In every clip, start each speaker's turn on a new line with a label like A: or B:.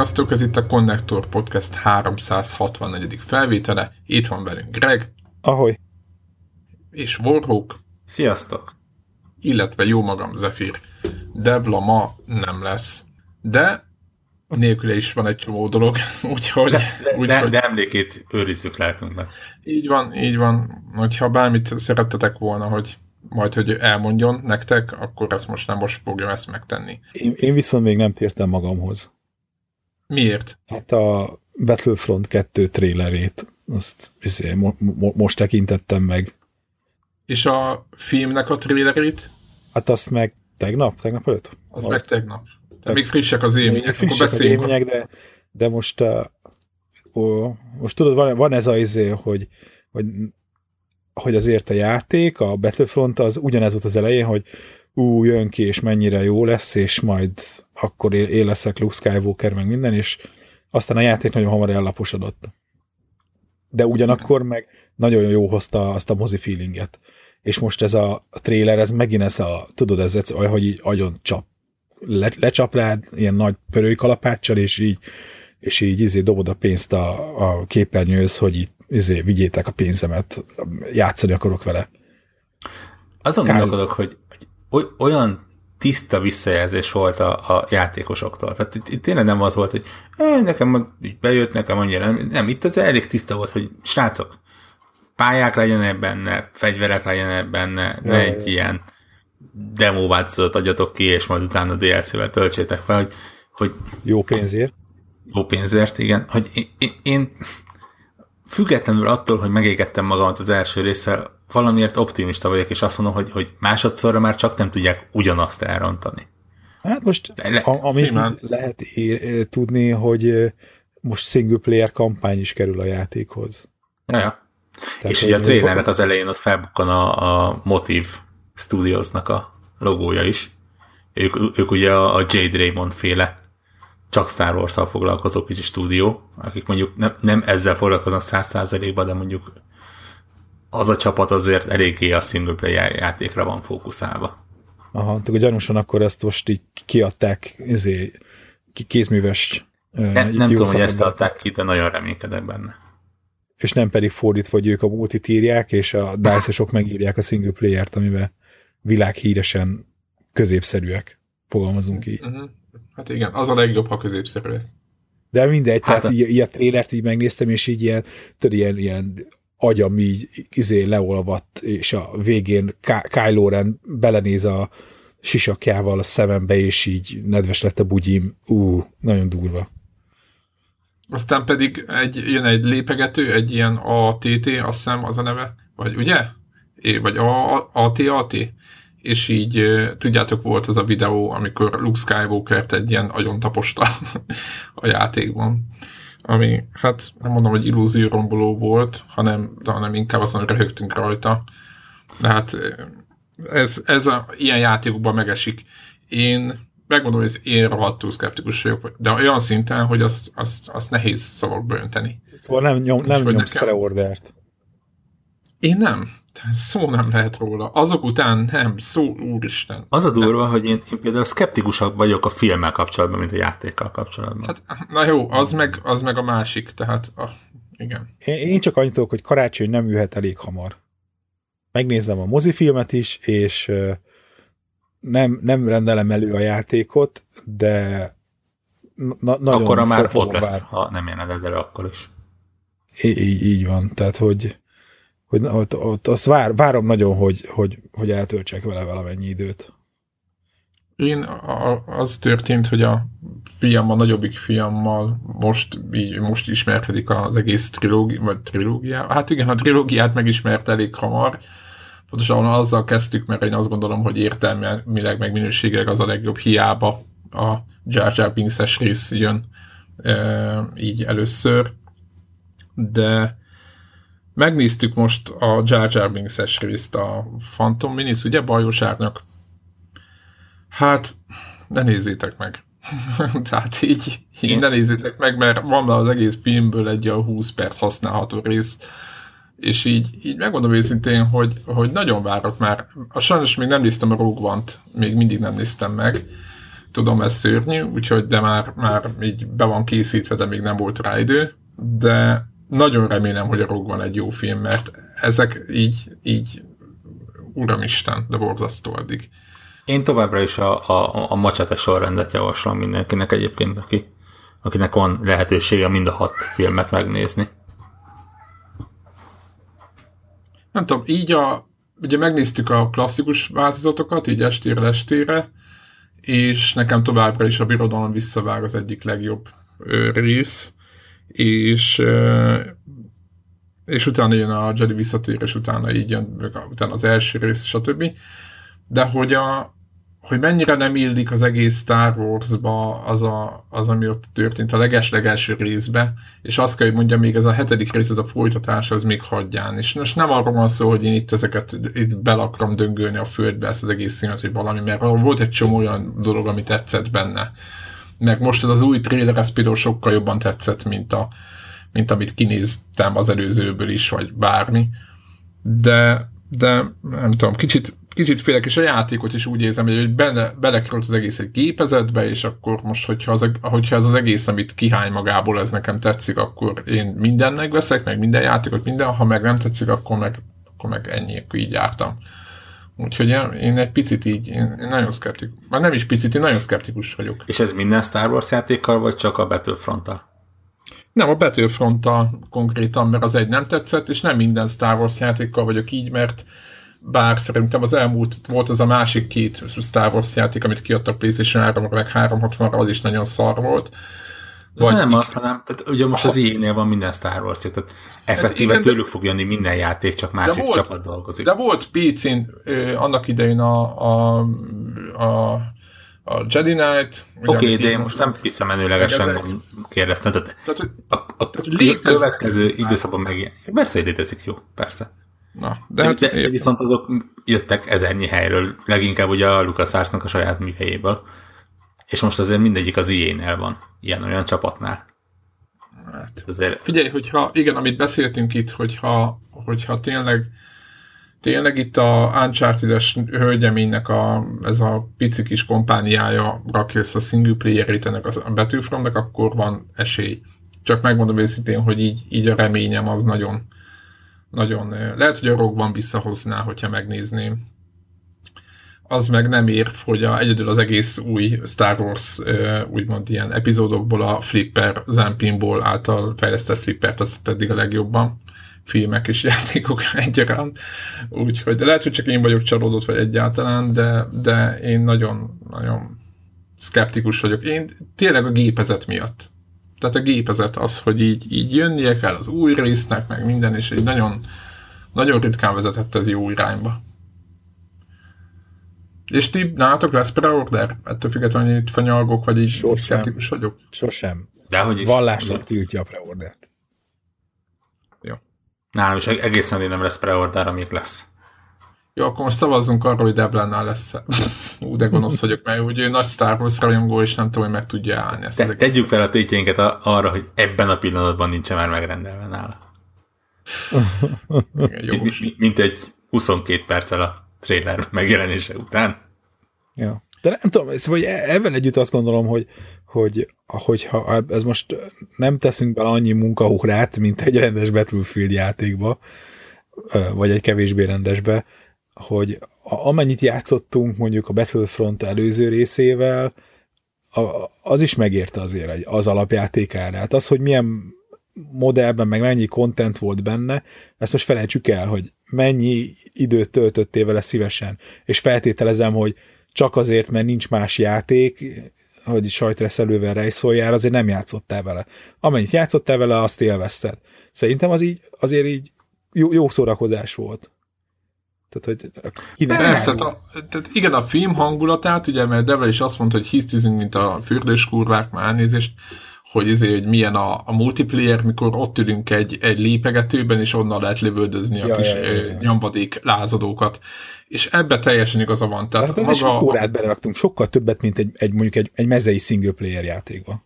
A: Sziasztok, ez itt a Connector Podcast 364. felvétele. Itt van velünk Greg.
B: Ahoy.
A: És Warhawk.
C: Sziasztok.
A: Illetve jó magam, Zephyr. Debla ma nem lesz. De nélküle is van egy csomó dolog, úgyhogy...
C: De, de,
A: úgy,
C: de,
A: hogy,
C: de emlékét őrizzük lelkünkben.
A: Így van, így van. Hogyha bármit szerettetek volna, hogy majd, hogy elmondjon nektek, akkor ezt most nem most fogjam ezt megtenni.
B: Én, én viszont még nem tértem magamhoz.
A: Miért?
B: Hát a Battlefront 2 trailerét, azt izé, mo mo most tekintettem meg.
A: És a filmnek a trailerét?
B: Hát azt meg tegnap, tegnap előtt?
A: Az meg tegnap. Tehát még frissek az élmények, még frissek akkor
B: az élmények, de, de most, uh, ó, most tudod, van, van ez az izé, hogy, hogy, hogy azért a játék, a Battlefront az ugyanez volt az elején, hogy ú, jön ki, és mennyire jó lesz, és majd akkor én, leszek Luke Skywalker, meg minden, és aztán a játék nagyon hamar ellaposodott. De ugyanakkor meg nagyon jó hozta azt a mozi feelinget. És most ez a, a trailer, ez megint ez a, tudod, ez, ez olyan, hogy így agyon csap. Le, lecsap rád, ilyen nagy pörőkalapáccsal, és így, és így izé dobod a pénzt a, a képernyőhöz, hogy így izé, vigyétek a pénzemet, játszani akarok vele.
C: Azon gondolkodok, hogy, hogy olyan tiszta visszajelzés volt a, a játékosoktól. Tehát itt, itt tényleg nem az volt, hogy nekem így bejött, nekem annyira nem, nem, itt az elég tiszta volt, hogy srácok, pályák legyenek benne, fegyverek legyenek benne, ne Jaj. egy ilyen demo változat adjatok ki, és majd utána DLC-vel töltsétek fel, hogy, hogy
B: jó pénzért.
C: Jó pénzért, igen. Hogy én, én, én függetlenül attól, hogy megégettem magamat az első résszel, valamiért optimista vagyok, és azt mondom, hogy, hogy másodszorra már csak nem tudják ugyanazt elrontani.
B: Hát most, Le, amit simán. lehet ér, tudni, hogy most single player kampány is kerül a játékhoz.
C: Ja, ja. Tehát, és ugye a trailernek az elején ott felbukkan a, a Motive Studiosnak a logója is. Ők, ők ugye a, a Jade Raymond féle csak Star wars foglalkozó kicsi stúdió, akik mondjuk nem, nem ezzel foglalkoznak száz százalékban, de mondjuk az a csapat azért eléggé a single player játékra van fókuszálva.
B: Aha, akkor gyanúsan akkor ezt most így kiadták izé, kézműves
C: ne, Nem tudom, hogy ezt adták ki, de nagyon reménykedek benne.
B: És nem pedig fordítva, hogy ők a multit írják, és a dice megírják a single player-t, amiben világhíresen középszerűek, fogalmazunk így. Uh-huh.
A: Hát igen, az a legjobb, ha középszerű.
B: De mindegy, hát tehát a... így, így a trélert így megnéztem, és így ilyen, tudod, ilyen, ilyen agyam így izé leolvadt, és a végén Kylo Ren belenéz a sisakjával a szemembe, és így nedves lett a bugyim. Ú, nagyon durva.
A: Aztán pedig egy, jön egy lépegető, egy ilyen ATT, azt hiszem az a neve, vagy ugye? É, vagy ATAT? és így tudjátok, volt az a videó, amikor Luke Skywalker-t egy ilyen agyon taposta a játékban, ami, hát nem mondom, hogy illúzióromboló volt, hanem, de hanem inkább azon röhögtünk rajta. De hát ez, ez a, ilyen játékokban megesik. Én megmondom, hogy ez én rohadtul szkeptikus vagyok, de olyan szinten, hogy azt, azt, azt nehéz szavakba önteni.
B: Szóval nem, nyom, nem nyomsz preordert.
A: Én nem. Szó nem lehet róla. Azok után nem, szó, úristen.
C: Az a durva, nem. hogy én, én például szkeptikusabb vagyok a filmmel kapcsolatban, mint a játékkal kapcsolatban.
A: Hát, na jó, az meg, az meg a másik, tehát a, igen.
B: Én, én csak annyit tudok, hogy karácsony nem jöhet elég hamar. Megnézem a mozifilmet is, és nem, nem rendelem elő a játékot, de na, nagyon
C: Akkor már ott lesz, vár. ha nem jelened elő, akkor is.
B: Így, így van, tehát hogy hogy ott, ott azt vár, várom nagyon, hogy, hogy, hogy eltöltsek vele valamennyi időt.
A: Én az történt, hogy a fiam, a nagyobbik fiammal most, így, most ismerkedik az egész trilógia, vagy trilógia. Hát igen, a trilógiát megismert elég hamar. Pontosan azzal kezdtük, mert én azt gondolom, hogy értelmileg, meg minőségileg az a legjobb hiába a Jar Jar Binks-es rész jön e, így először. De Megnéztük most a Jar Jar Binks-es részt, a Phantom Minis, ugye, bajos árnyak? Hát, ne nézzétek meg. Tehát így, így ne nézzétek meg, mert van az egész filmből egy a 20 perc használható rész, és így, így megmondom őszintén, hogy, hogy nagyon várok már. A sajnos még nem néztem a Rogue One-t, még mindig nem néztem meg, Tudom, ez szörnyű, úgyhogy de már, már így be van készítve, de még nem volt rá idő, de nagyon remélem, hogy a Rogue van egy jó film, mert ezek így, így uramisten, de borzasztó addig.
C: Én továbbra is a, a, a macsete sorrendet javaslom mindenkinek egyébként, aki, akinek van lehetősége mind a hat filmet megnézni.
A: Nem tudom, így a, ugye megnéztük a klasszikus változatokat, így estére estére, és nekem továbbra is a Birodalom visszavág az egyik legjobb rész, és ö, és utána jön a Jedi visszatér, és utána így jön utána az első rész, stb. De hogy a, hogy mennyire nem illik az egész Star Wars-ba az, a, az ami ott történt a leges-legelső részbe, és azt kell, hogy mondjam, még ez a hetedik rész, ez a folytatás, az még hagyján. És most nem arról van szó, hogy én itt ezeket itt bel döngölni a földbe ezt az egész színet, hogy valami, mert volt egy csomó olyan dolog, ami tetszett benne. Meg most ez az új trailer, ez például sokkal jobban tetszett, mint, a, mint amit kinéztem az előzőből is, vagy bármi. De, de nem tudom, kicsit kicsit félek, és a játékot is úgy érzem, hogy bele, belekerült az egész egy gépezetbe, és akkor most, hogyha, az, hogyha ez az egész, amit kihány magából, ez nekem tetszik, akkor én minden megveszek, meg minden játékot, minden, ha meg nem tetszik, akkor meg, akkor meg ennyi, akkor így jártam. Úgyhogy én egy picit így, én, nagyon szkeptikus, már nem is picit, én nagyon szkeptikus vagyok.
C: És ez minden Star Wars játékkal, vagy csak a Battlefront-tal?
A: Nem, a battlefront konkrétan, mert az egy nem tetszett, és nem minden Star Wars játékkal vagyok így, mert bár szerintem az elmúlt volt az a másik két Star Wars játék, amit kiadtak PlayStation 3 meg 360-ra, az is nagyon szar volt.
C: Vagy nem az, hanem tehát ugye most az ilyen van minden Star Wars tehát effektíve hát tőlük fog jönni minden játék, csak másik volt, csapat dolgozik.
A: De volt PC-n annak idején a, a, a, a Jedi Knight.
C: Oké, okay, de én most nem visszamenőlegesen kérdeztem, tehát, tehát a, a, a, a következő időszakban meg... Persze, létezik, jó, persze.
A: Na,
C: de, de, hát, de, de viszont azok jöttek ezernyi helyről, leginkább ugye a LucasArts-nak a saját műhelyéből. És most azért mindegyik az ilyen van, ilyen-olyan csapatnál.
A: Hát, azért... Figyelj, hogyha, igen, amit beszéltünk itt, hogyha, hogyha tényleg tényleg itt a Uncharted-es hölgyeménynek a, ez a pici kis kompániája rakja össze a single player ennek a Battlefrontnak, akkor van esély. Csak megmondom őszintén, hogy így, így a reményem az nagyon, nagyon, lehet, hogy a rogban visszahozná, hogyha megnézném. Az meg nem ér, hogy a, egyedül az egész új Star Wars úgymond ilyen epizódokból a Flipper, Zampinból által fejlesztett Flippert, az pedig a legjobban filmek és játékok egyaránt. Úgyhogy de lehet, hogy csak én vagyok csalódott, vagy egyáltalán, de, de én nagyon, nagyon szkeptikus vagyok. Én tényleg a gépezet miatt tehát a gépezet az, hogy így, így jönnie kell az új résznek, meg minden, és egy nagyon, nagyon ritkán vezetett ez jó irányba. És ti nálatok lesz preorder? Ettől függetlenül, hogy itt fanyalgok, vagy így Sosem. szkeptikus vagyok?
B: Sosem.
C: Dehogy is.
B: Vallásnak tiltja a preordert.
A: Jó.
C: Nálam is egészen nem lesz preorder, amíg lesz.
A: Jó, akkor most szavazzunk arról, hogy Deblennál lesz. Ú, de gonosz vagyok, mert ugye nagy Star Wars rajongó, és nem tudom, hogy meg tudja állni ezt.
C: Te, tegyük fel a tétjénket arra, hogy ebben a pillanatban nincsen már megrendelve nála. Igen, Mint egy 22 perccel a trailer megjelenése után.
B: Ja. De nem tudom, szóval ebben együtt azt gondolom, hogy, hogy hogyha ez most nem teszünk bele annyi munkahórát, mint egy rendes Battlefield játékba, vagy egy kevésbé rendesbe, hogy amennyit játszottunk mondjuk a Battlefront előző részével, az is megérte azért az alapjátékárát. Az, hogy milyen modellben, meg mennyi content volt benne, ezt most felejtsük el, hogy mennyi időt töltöttél vele szívesen. És feltételezem, hogy csak azért, mert nincs más játék, hogy sajtreszelővel rejszoljál, azért nem játszottál vele. Amennyit játszottál vele, azt élvezted. Szerintem az így, azért így jó, jó szórakozás volt.
A: Tehát, hogy kinek Persze, a, tehát igen, a film hangulatát, ugye, mert Deve is azt mondta, hogy hisztizünk, mint a fürdőskurvák, már elnézést, hogy, izé, hogy milyen a, a multiplayer, mikor ott ülünk egy, egy lépegetőben, és onnan lehet lövöldözni a ja, kis ja, ja, ja. nyomvadék lázadókat. És ebbe teljesen igaza van. Tehát
B: hát maga, sok órát beleraktunk, sokkal többet, mint egy, egy mondjuk egy, egy mezei single player játékban.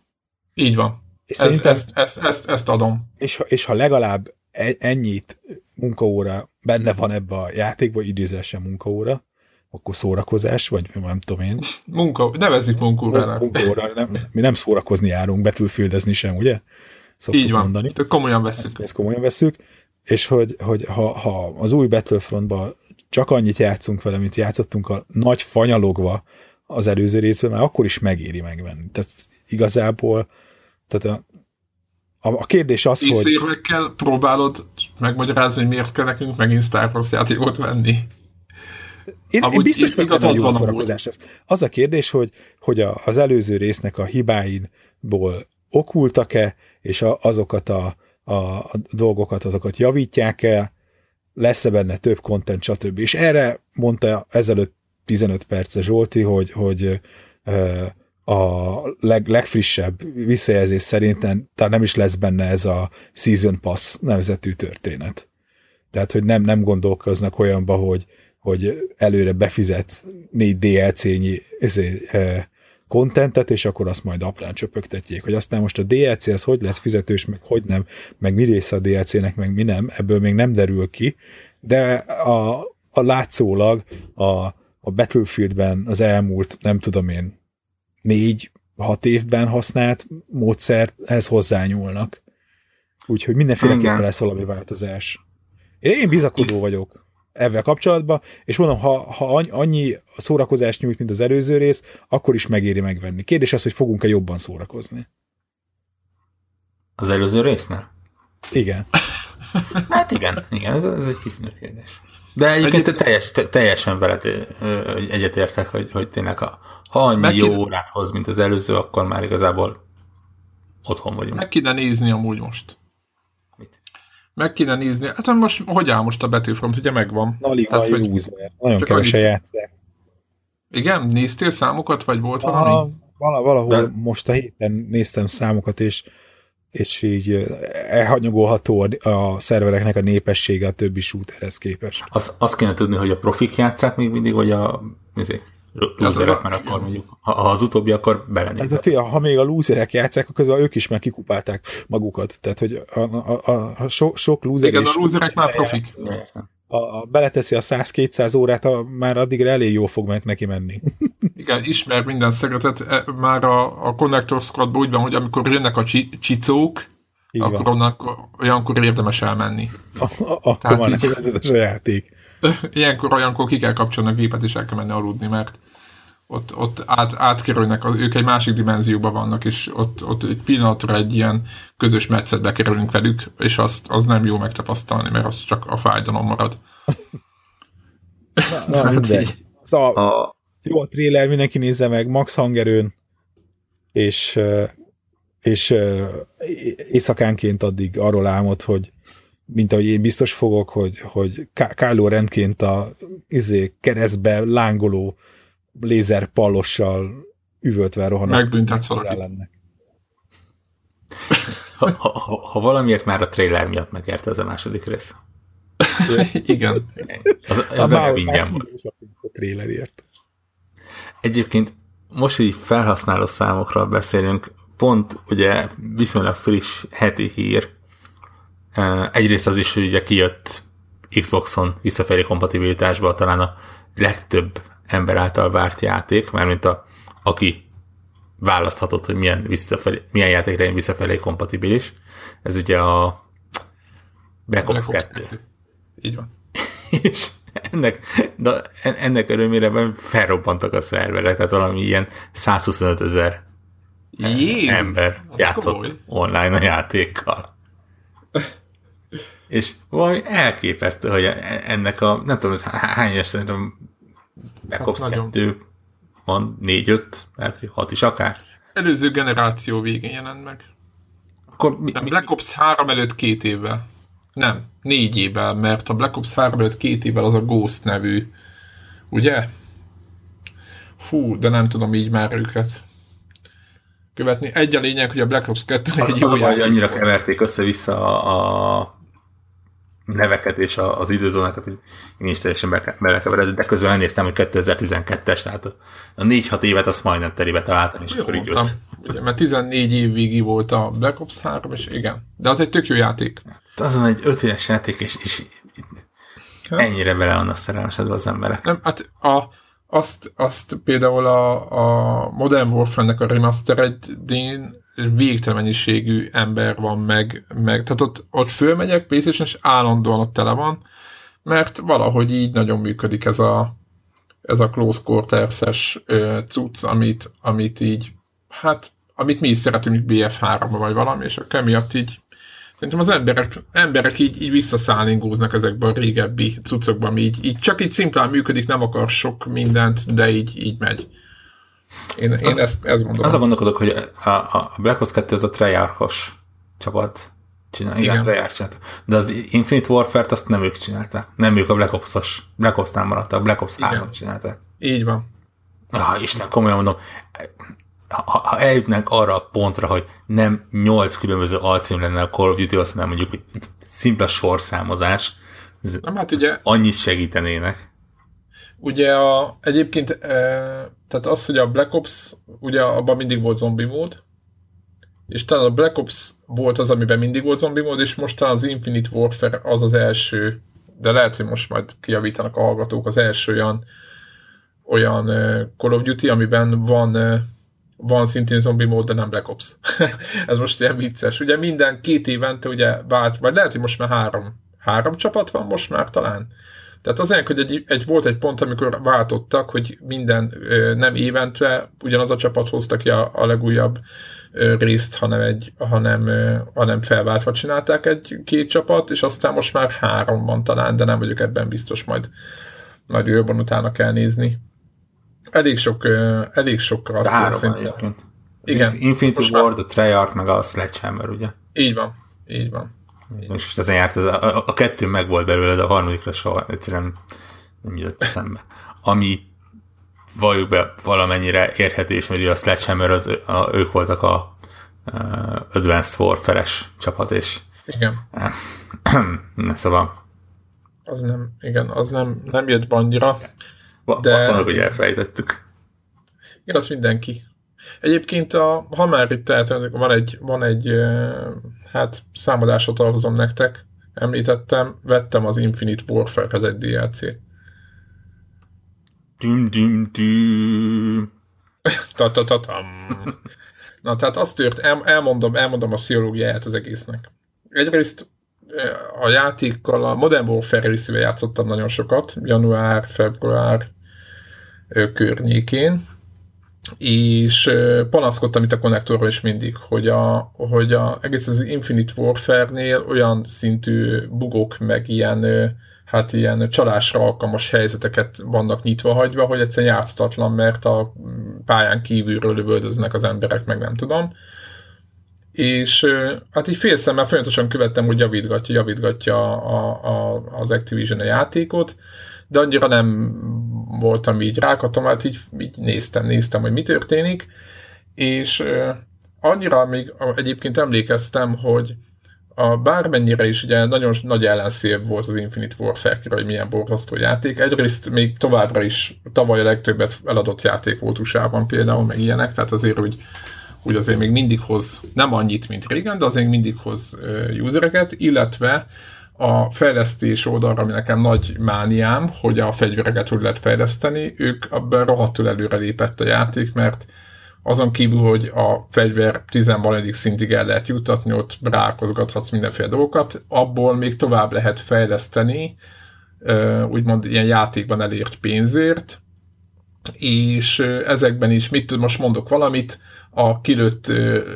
A: Így van. És ezt, ezt, ezt, ezt, ezt adom.
B: És, és ha legalább e- ennyit munkaóra benne van ebbe a játékba, időzésen munkaóra, akkor szórakozás, vagy nem tudom én.
A: Munka, nevezzük munkórának.
B: Munkóra, nem, mi nem szórakozni járunk, betülfildezni sem, ugye?
A: Szoktuk Így van, mondani. Tehát komolyan veszük. Ezt,
B: ezt komolyan veszük, és hogy, hogy ha, ha az új Battlefrontban csak annyit játszunk vele, mint játszottunk a nagy fanyalogva az előző részben, már akkor is megéri megvenni. Tehát igazából tehát a, a, a kérdés az,
A: Tíz hogy... évekkel próbálod megmagyarázni, hogy miért kell nekünk megint Star Wars játékot venni?
B: Én, én biztos, hogy ez a jó szórakozás. Ez. Az a kérdés, hogy, hogy a, az előző résznek a hibáinból okultak-e, és a, azokat a, a, a dolgokat, azokat javítják-e, lesz-e benne több content, stb. És erre mondta ezelőtt 15 perce Zsolti, hogy, hogy a leg, legfrissebb visszajelzés szerint tehát nem is lesz benne ez a Season Pass nevezetű történet. Tehát, hogy nem, nem gondolkoznak olyanba, hogy, hogy előre befizet négy DLC-nyi kontentet, és akkor azt majd aprán csöpögtetjék, hogy aztán most a DLC az hogy lesz fizetős, meg hogy nem, meg mi része a DLC-nek, meg mi nem, ebből még nem derül ki, de a, a látszólag a, a Battlefieldben az elmúlt, nem tudom én, négy-hat évben használt módszerhez hozzányúlnak. Úgyhogy mindenféleképpen lesz valami változás. Én bizakodó vagyok ebben kapcsolatban, és mondom, ha, ha annyi szórakozást nyújt, mint az előző rész, akkor is megéri megvenni. Kérdés az, hogy fogunk-e jobban szórakozni.
C: Az előző résznél?
B: Igen.
C: hát igen, igen, ez, ez egy kitűnő kérdés. De egyébként te teljes, te, teljesen veled egyetértek, hogy, hogy tényleg ha, ha annyi Meg jó órát hoz, mint az előző, akkor már igazából otthon vagyunk.
A: Meg kéne nézni amúgy most. Meg kéne nézni. Hát most, hogy áll most a Battlefront, ugye megvan.
B: Alig Tehát, hogy user. Nagyon kevesen játszák.
A: Igen? Néztél számokat, vagy volt a, valami?
B: Valahol De... most a héten néztem számokat, és és így elhanyagolható a szervereknek a népessége a többi shooterhez képest.
C: Az, azt kéne tudni, hogy a profik játszák még mindig, vagy a izé, lúzerek, mert akkor mondjuk, ha, ha az utóbbi, akkor belenézek.
B: Hát, fia, ha még a lúzerek játszák, akkor ők is már kikupálták magukat. Tehát, hogy a, a, a, a so, sok lúzer
A: Igen, a lúzerek már profik.
B: A, a, beleteszi a 100-200 órát, a, már addigra elég jól fog meg neki menni.
A: Igen, ismer minden szeretet. E, már a, a Connector Squadban úgy van, hogy amikor jönnek a csi, csicók, így akkor van. onnak, olyankor érdemes elmenni.
B: A, a, akkor Tehát neki vezetes a játék.
A: Ilyenkor olyankor ki kell kapcsolni a gépet, és el kell menni aludni, mert ott, ott át, átkerülnek, ők egy másik dimenzióban vannak, és ott, ott egy pillanatra egy ilyen közös metszetbe kerülünk velük, és azt, az nem jó megtapasztalni, mert az csak a fájdalom marad.
B: Na, na mindegy. Szóval a... jó a trailer, mindenki nézze meg, max hangerőn, és, és éjszakánként addig arról álmod, hogy mint ahogy én biztos fogok, hogy, hogy Kylo rendként a izé, keresztbe lángoló lézer palossal üvöltve rohannak.
A: Megbüntetsz valaki.
C: Ha, ha, ha, valamiért már a trailer miatt megérte ez a második rész.
A: Igen.
C: Az, az a, volt.
B: A trailerért.
C: Egyébként most így felhasználó számokról beszélünk, pont ugye viszonylag friss heti hír. Egyrészt az is, hogy ugye kijött Xboxon visszafelé kompatibilitásba talán a legtöbb ember által várt játék, mármint a, aki választhatott, hogy milyen, visszafelé, milyen játékra visszafelé kompatibilis. Ez ugye a Black Ops 2. 2.
A: Így van.
C: És ennek, de ennek örömére felrobbantak a szerverek, tehát valami ilyen 125 ezer ember játszott komoly. online a játékkal. És valami elképesztő, hogy ennek a, nem tudom, ez hány éves szerintem Black Ops 2 van 4-5, lehet, hogy 6 is akár.
A: Előző generáció végén jelent meg.
C: Akkor mi, mi?
A: Black Ops 3 előtt két évvel. Nem, négy évvel, mert a Black Ops 3 előtt két évvel az a Ghost nevű, ugye? Fú, de nem tudom így már őket követni. Egy a lényeg, hogy a Black Ops 2
C: az, egy jó az a baj, hogy annyira keverték össze-vissza a, a neveket és az időzónákat, hogy én is teljesen belekeveredett, de közben elnéztem, hogy 2012-es, tehát a 4-6 évet azt majdnem terébe találtam, és jó, akkor így jött.
A: Ugye, mert 14 évig volt a Black Ops 3, és igen. De az egy tök jó játék. Hát
C: azon egy 5 éves játék, és, és ennyire bele vannak szerelmesedve az emberek.
A: Nem, hát a, azt, azt például a, a Modern Warfare-nek a remaster egy végtelen mennyiségű ember van meg, meg tehát ott, ott fölmegyek playstation és állandóan ott tele van, mert valahogy így nagyon működik ez a, ez a close quarters-es cucc, amit, amit így, hát, amit mi is szeretünk BF3-ba vagy valami, és akkor miatt így Szerintem az emberek, emberek így, így visszaszállingóznak ezekben a régebbi cuccokban, így, így csak így szimplán működik, nem akar sok mindent, de így, így megy. Én, én az, ezt, ezt gondolom.
C: a gondolkodok, hogy a, a Black Ops 2 az a Treyarchos csapat csinál, igen, igen. Csinálta. De az Infinite Warfare-t azt nem ők csinálták. Nem ők a Black Ops-os, Black Ops-nál maradtak, Black Ops 3-at csinálták.
A: Így van.
C: Ah, Isten, komolyan mondom, ha, ha eljutnánk arra a pontra, hogy nem nyolc különböző alcím lenne a Call of Duty, azt mondom, mondjuk szimpla sorszámozás,
A: nem, hát ugye,
C: annyit segítenének.
A: Ugye a, egyébként, e, tehát az, hogy a Black Ops, ugye abban mindig volt zombi mód, és talán a Black Ops volt az, amiben mindig volt zombi mód, és most talán az Infinite Warfare az az első, de lehet, hogy most majd kijavítanak a hallgatók, az első olyan, olyan Call of Duty, amiben van van szintén zombi mód, de nem Black Ops. Ez most ilyen vicces. Ugye minden két évente ugye vált, vagy lehet, hogy most már három, három csapat van most már talán. Tehát az hogy egy, egy, volt egy pont, amikor váltottak, hogy minden nem évente ugyanaz a csapat hozta ki a, a legújabb részt, hanem, egy, hanem, hanem felváltva csinálták egy két csapat, és aztán most már három van talán, de nem vagyok ebben biztos, majd, majd jobban utána kell nézni elég sok, elég sok
C: De három egyébként. Igen. Infinity War, a Treyarch, meg a Sledgehammer, ugye?
A: Így van, így van.
C: Most ezen járt, a, a, a kettő meg volt belőle, de a harmadikra soha egyszerűen nem jött eszembe. Ami valljuk be valamennyire érthető, mert a Sledgehammer, az, a, ők voltak a, a Advanced Warfare-es csapat, és
A: igen.
C: Na, szóval
A: az nem, igen, az nem, nem jött annyira.
C: De... Van, hogy elfelejtettük.
A: Igen, az mindenki. Egyébként, a, ha már itt tehát van egy, van egy hát számadásra tartozom nektek, említettem, vettem az Infinite Warfare-hez egy DLC-t.
C: Düm, düm, düm.
A: ta, ta, ta, tam. Na, tehát azt tört, el, elmondom, elmondom a sziológiáját az egésznek. Egyrészt a játékkal, a Modern Warfare részével játszottam nagyon sokat, január, február, környékén, és panaszkodtam itt a konnektorról is mindig, hogy, a, hogy a, egész az Infinite Warfare-nél olyan szintű bugok, meg ilyen, hát ilyen csalásra alkalmas helyzeteket vannak nyitva hagyva, hogy egyszerűen játszhatatlan, mert a pályán kívülről lövöldöznek az emberek, meg nem tudom. És hát így fél szemmel folyamatosan követtem, hogy javítgatja, javítgatja a, a, az Activision a játékot, de annyira nem voltam így rákatom, hát így, így néztem, néztem, hogy mi történik, és annyira még egyébként emlékeztem, hogy a bármennyire is ugye nagyon nagy ellenszél volt az Infinite warfare hogy milyen borzasztó játék. Egyrészt még továbbra is tavaly a legtöbbet eladott játék volt USA-ban például, meg ilyenek, tehát azért úgy, úgy azért még mindig hoz, nem annyit, mint régen, de azért mindig hoz usereket, illetve a fejlesztés oldalra, ami nekem nagy mániám, hogy a fegyvereket hogy lehet fejleszteni, ők abban rohadtul előre lépett a játék, mert azon kívül, hogy a fegyver 10 szintig el lehet jutatni, ott rákozgathatsz mindenféle dolgokat, abból még tovább lehet fejleszteni, úgymond ilyen játékban elért pénzért, és ezekben is, mit most mondok valamit, a kilőtt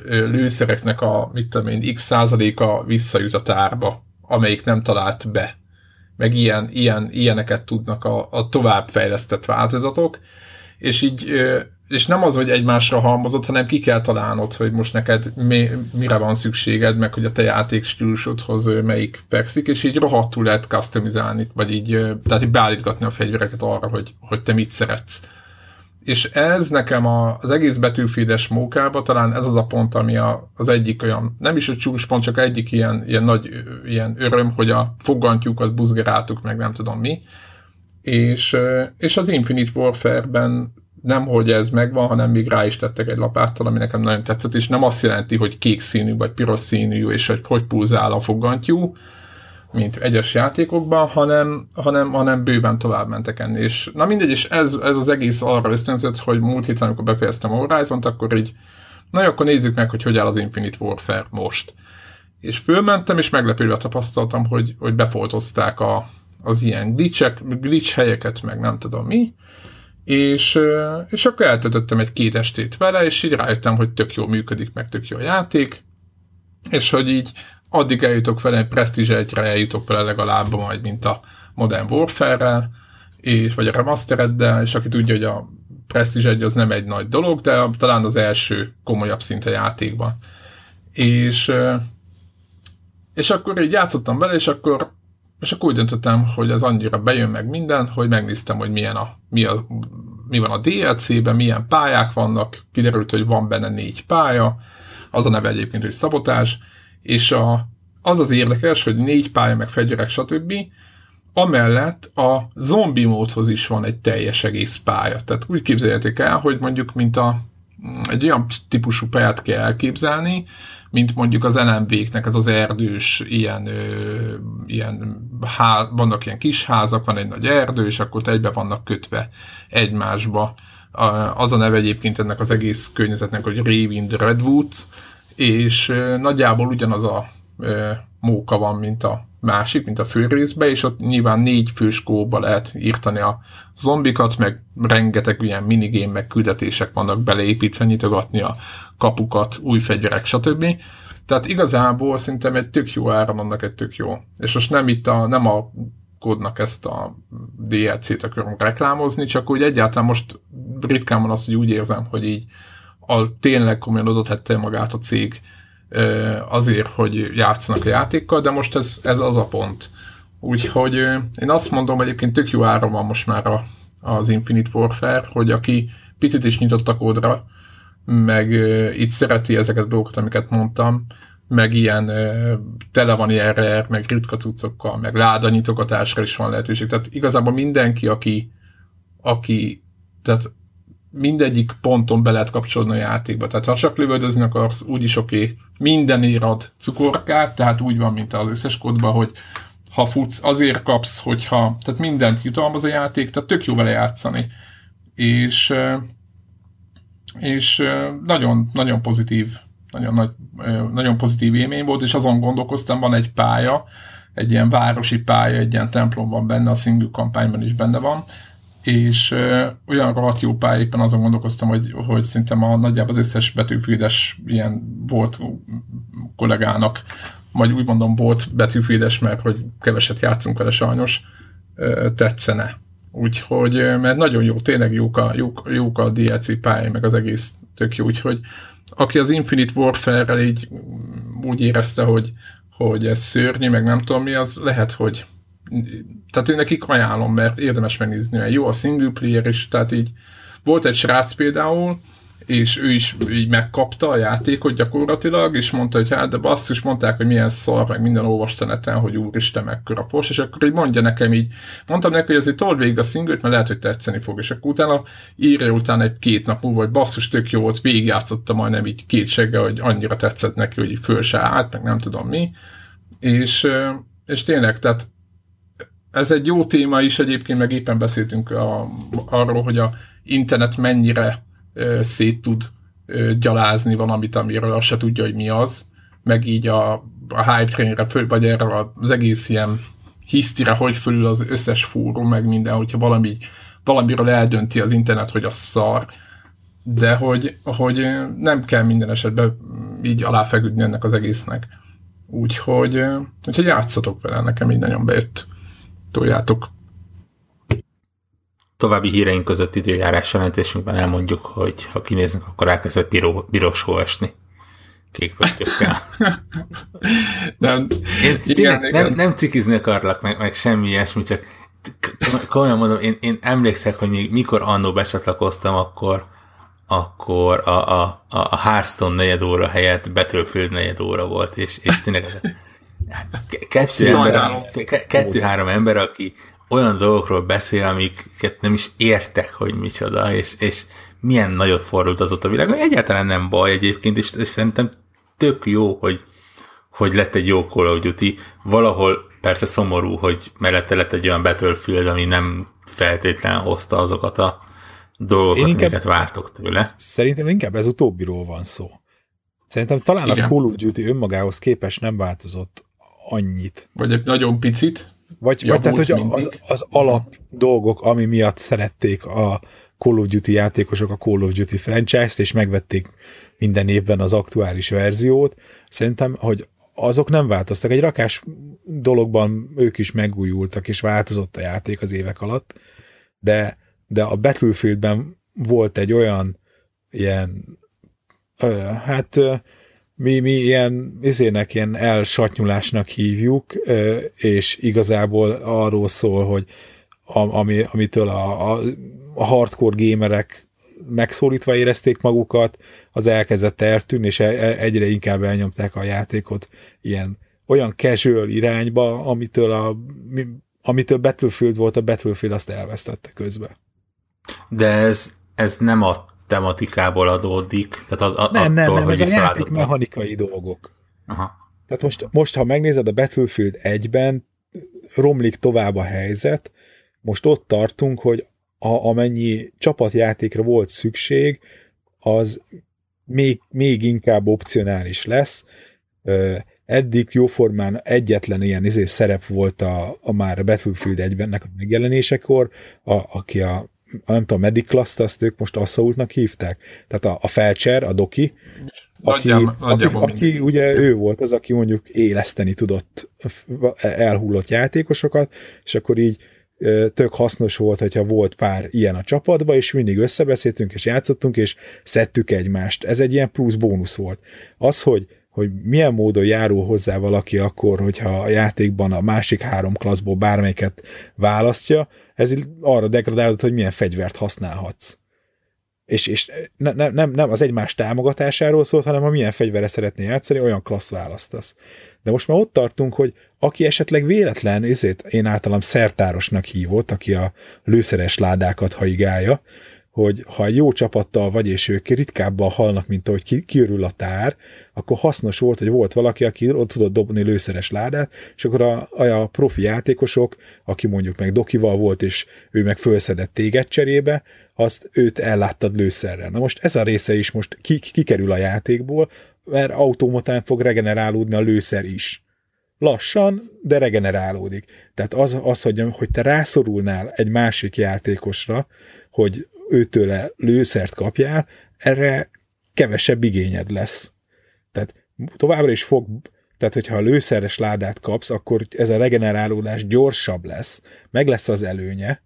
A: lőszereknek a, mit tudom én, x százaléka visszajut a tárba amelyik nem talált be. Meg ilyen, ilyen, ilyeneket tudnak a, a továbbfejlesztett változatok, és így és nem az, hogy egymásra halmozott, hanem ki kell találnod, hogy most neked mi, mire van szükséged, meg hogy a te játék stílusodhoz melyik fekszik, és így rohadtul lehet customizálni, vagy így, tehát így beállítgatni a fegyvereket arra, hogy, hogy te mit szeretsz és ez nekem a, az egész betűfédes mókában talán ez az a pont, ami a, az egyik olyan, nem is a csúcspont, csak egyik ilyen, ilyen nagy ilyen öröm, hogy a fogantyúkat buzgeráltuk, meg nem tudom mi. És, és az Infinite Warfare-ben nem, hogy ez megvan, hanem még rá is tettek egy lapáttal, ami nekem nagyon tetszett, és nem azt jelenti, hogy kék színű, vagy piros színű, és hogy hogy pulzál a fogantyú, mint egyes játékokban, hanem, hanem, hanem bőven tovább mentek enni. És na mindegy, és ez, ez az egész arra ösztönzött, hogy múlt héten, amikor befejeztem a Horizon-t, akkor így, na jó, akkor nézzük meg, hogy hogy áll az Infinite Warfare most. És fölmentem, és meglepődve tapasztaltam, hogy, hogy befoltozták a, az ilyen glitchek, glitch helyeket, meg nem tudom mi, és, és akkor eltöltöttem egy két estét vele, és így rájöttem, hogy tök jó működik, meg tök jó a játék, és hogy így addig eljutok vele, Prestige egyre eljutok vele legalább majd, mint a Modern Warfare-rel, és, vagy a Remastereddel, és aki tudja, hogy a Prestige egy az nem egy nagy dolog, de talán az első komolyabb szinte játékban. És, és akkor így játszottam vele, és akkor, és akkor úgy döntöttem, hogy az annyira bejön meg minden, hogy megnéztem, hogy milyen a, mi, a, mi van a DLC-ben, milyen pályák vannak, kiderült, hogy van benne négy pálya, az a neve egyébként, hogy szabotás, és a, az az érdekes, hogy négy pálya, meg fegyverek, stb. Amellett a zombi módhoz is van egy teljes egész pálya. Tehát úgy képzeljétek el, hogy mondjuk mint a, egy olyan típusú pályát kell elképzelni, mint mondjuk az LMV-knek ez az erdős ilyen, ö, ilyen há, vannak ilyen kis házak, van egy nagy erdő, és akkor egybe vannak kötve egymásba. Az a neve egyébként ennek az egész környezetnek, hogy Ravind Redwoods, és nagyjából ugyanaz a móka van, mint a másik, mint a fő részbe, és ott nyilván négy fős kóba lehet írtani a zombikat, meg rengeteg ilyen minigame, meg küldetések vannak beleépítve, nyitogatni a kapukat, új fegyverek, stb. Tehát igazából szerintem egy tök jó áram annak egy tök jó. És most nem itt a, nem a kódnak ezt a DLC-t akarom reklámozni, csak úgy egyáltalán most ritkán van az, hogy úgy érzem, hogy így a tényleg komolyan adott magát a cég azért, hogy játszanak a játékkal, de most ez, ez az a pont. Úgyhogy én azt mondom, egyébként tök jó ára van most már a, az Infinite Warfare, hogy aki picit is nyitott a kódra, meg itt szereti ezeket a dolgokat, amiket mondtam, meg ilyen tele van erre, meg ritka cuccokkal, meg láda nyitogatásra is van lehetőség. Tehát igazából mindenki, aki, aki tehát mindegyik ponton be lehet kapcsolni a játékba. Tehát ha csak lövöldözni akarsz, úgyis oké, okay. minden ad cukorkát, tehát úgy van, mint az összes kódban, hogy ha futsz, azért kapsz, hogyha, tehát mindent jutalmaz a játék, tehát tök jó vele játszani. És, és nagyon, nagyon pozitív, nagyon, nagy, nagyon pozitív élmény volt, és azon gondolkoztam, van egy pálya, egy ilyen városi pálya, egy ilyen templom van benne, a single kampányban is benne van, és uh, olyan rohadt jó pálya, éppen azon gondolkoztam, hogy, hogy szinte ma nagyjából az összes betűfédes ilyen volt kollégának, vagy úgy mondom volt betűfédes, mert hogy keveset játszunk vele sajnos, uh, tetszene. Úgyhogy, mert nagyon jó, tényleg jók a, jók, jók a DLC pályai, meg az egész tök jó, úgyhogy aki az Infinite Warfare-rel így úgy érezte, hogy, hogy ez szörnyű, meg nem tudom mi, az lehet, hogy tehát ő nekik ajánlom, mert érdemes megnézni, mert jó a single player is, tehát így volt egy srác például, és ő is így megkapta a játékot gyakorlatilag, és mondta, hogy hát de basszus, mondták, hogy milyen szar, meg minden olvasta neten, hogy úristen, mekkora fos, és akkor így mondja nekem így, mondtam neki, hogy azért told végig a szingőt, mert lehet, hogy tetszeni fog, és akkor utána írja utána egy két nap múlva, hogy basszus, tök jó volt, végigjátszotta majdnem így két segge, hogy annyira tetszett neki, hogy így föl se állt, meg nem tudom mi, és, és tényleg, tehát ez egy jó téma is, egyébként meg éppen beszéltünk a, arról, hogy a internet mennyire ö, szét tud ö, gyalázni valamit, amiről azt se tudja, hogy mi az, meg így a, a hype trainre, föl, vagy erre az egész ilyen hisztire, hogy fölül az összes fórum, meg minden, hogyha valami, valamiről eldönti az internet, hogy az szar, de hogy, hogy nem kell minden esetben így aláfeküdni ennek az egésznek. Úgyhogy, úgyhogy játszatok vele, nekem így nagyon bejött toljátok.
C: További híreink között időjárás jelentésünkben elmondjuk, hogy ha kinéznek, akkor elkezdett bíró, bírós hó esni. Kék nem, én, igen, én nem, nem cikizni akarlak, meg, meg semmi ilyesmi, csak komolyan mondom, én, én emlékszek, hogy még mikor annó besatlakoztam, akkor akkor a, a, a Hearthstone negyed óra helyett Battlefield negyed óra volt, és, és tényleg kettő-három kettő, három ember, aki olyan dolgokról beszél, amiket nem is értek, hogy micsoda, és, és milyen nagyot fordult az ott a világ, egyáltalán nem baj egyébként, és, és szerintem tök jó, hogy, hogy lett egy jó Call of Duty, valahol persze szomorú, hogy mellette lett egy olyan Battlefield, ami nem feltétlen hozta azokat a dolgokat, Én amiket vártok tőle.
B: Szerintem inkább ez utóbbiról van szó. Szerintem talán Igen. a Call of Duty önmagához képest nem változott annyit.
A: Vagy egy nagyon picit.
B: Vagy, vagy tehát, hogy az, az alap dolgok, ami miatt szerették a Call of Duty játékosok a Call of Duty franchise-t, és megvették minden évben az aktuális verziót, szerintem, hogy azok nem változtak. Egy rakás dologban ők is megújultak, és változott a játék az évek alatt, de, de a Battlefieldben volt egy olyan ilyen hát mi, mi ilyen izének, ilyen elsatnyulásnak hívjuk, és igazából arról szól, hogy ami, amitől a, a, a hardcore gamerek megszólítva érezték magukat, az elkezdett eltűnni, és e, e, egyre inkább elnyomták a játékot ilyen olyan casual irányba, amitől, a, amitől Battlefield volt, a Battlefield azt elvesztette közben.
C: De ez, ez nem a tematikából adódik?
B: Tehát a, a, nem, nem, attól, nem, ez a játék mechanikai dolgok. Aha. Tehát most, most, ha megnézed a Battlefield 1-ben, romlik tovább a helyzet, most ott tartunk, hogy a, amennyi csapatjátékra volt szükség, az még, még inkább opcionális lesz. Eddig jóformán egyetlen ilyen izé szerep volt a, a már a Battlefield 1-ben a megjelenésekor, a, aki a nem tudom, Medic class azt ők most Assaultnak hívták. Tehát a, a Felcser, a Doki, aki, aki, aki ugye ő volt az, aki mondjuk éleszteni tudott elhullott játékosokat, és akkor így tök hasznos volt, hogyha volt pár ilyen a csapatba, és mindig összebeszéltünk, és játszottunk, és szedtük egymást. Ez egy ilyen plusz bónusz volt. Az, hogy hogy milyen módon járul hozzá valaki akkor, hogyha a játékban a másik három klasszból bármelyiket választja, ez arra degradálod, hogy milyen fegyvert használhatsz. És, és ne, ne, nem, nem az egymás támogatásáról szólt, hanem ha milyen fegyvere szeretné játszani, olyan klassz választasz. De most már ott tartunk, hogy aki esetleg véletlen, ezért én általam szertárosnak hívott, aki a lőszeres ládákat haigálja, hogy ha jó csapattal vagy, és ők ritkábban halnak, mint ahogy ki, kiörül a tár, akkor hasznos volt, hogy volt valaki, aki ott tudott dobni lőszeres ládát, és akkor a, a profi játékosok, aki mondjuk meg dokival volt, és ő meg fölszedett téged cserébe, azt őt elláttad lőszerrel. Na most ez a része is most ki, kikerül a játékból, mert automatán fog regenerálódni a lőszer is. Lassan, de regenerálódik. Tehát az, az hogy, hogy te rászorulnál egy másik játékosra, hogy őtőle lőszert kapjál, erre kevesebb igényed lesz. Tehát továbbra is fog, tehát hogyha a lőszeres ládát kapsz, akkor ez a regenerálódás gyorsabb lesz, meg lesz az előnye,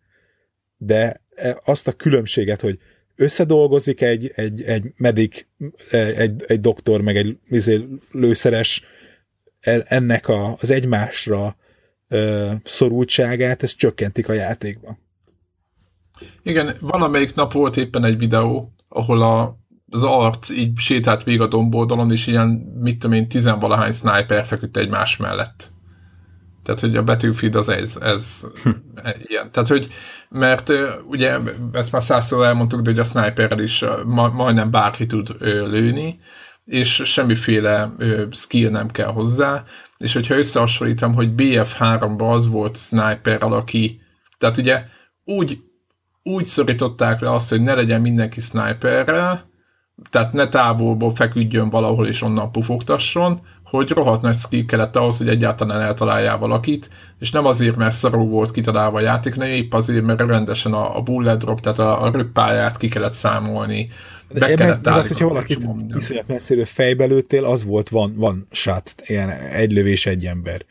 B: de e, azt a különbséget, hogy összedolgozik egy, egy, egy medik, egy, egy doktor, meg egy izé, lőszeres e, ennek a, az egymásra szorultságát, ez csökkentik a játékban.
A: Igen, valamelyik nap volt éppen egy videó, ahol a, az arc így sétált végig a domboldalon, és ilyen, mit tudom én, tizenvalahány sniper feküdt egymás mellett. Tehát, hogy a Battlefield az ez, ez hm. ilyen. Tehát, hogy, mert ugye ezt már százszor elmondtuk, de hogy a sniperrel is ma, majdnem bárki tud lőni, és semmiféle skill nem kell hozzá, és hogyha összehasonlítom, hogy BF3-ban az volt sniper aki, tehát ugye úgy úgy szorították le azt, hogy ne legyen mindenki sniperrel, tehát ne távolból feküdjön valahol és onnan pufogtasson, hogy rohadt nagy skill kellett ahhoz, hogy egyáltalán eltaláljál valakit, és nem azért, mert szarú volt kitalálva a játék, hanem épp azért, mert rendesen a, a bullet drop, tehát a, a röppáját ki kellett számolni,
B: be De kellett meg az, hogyha valakit iszonyat messzire fejbe lőttél, az volt van, van shot, ilyen egy lövés, egy ember.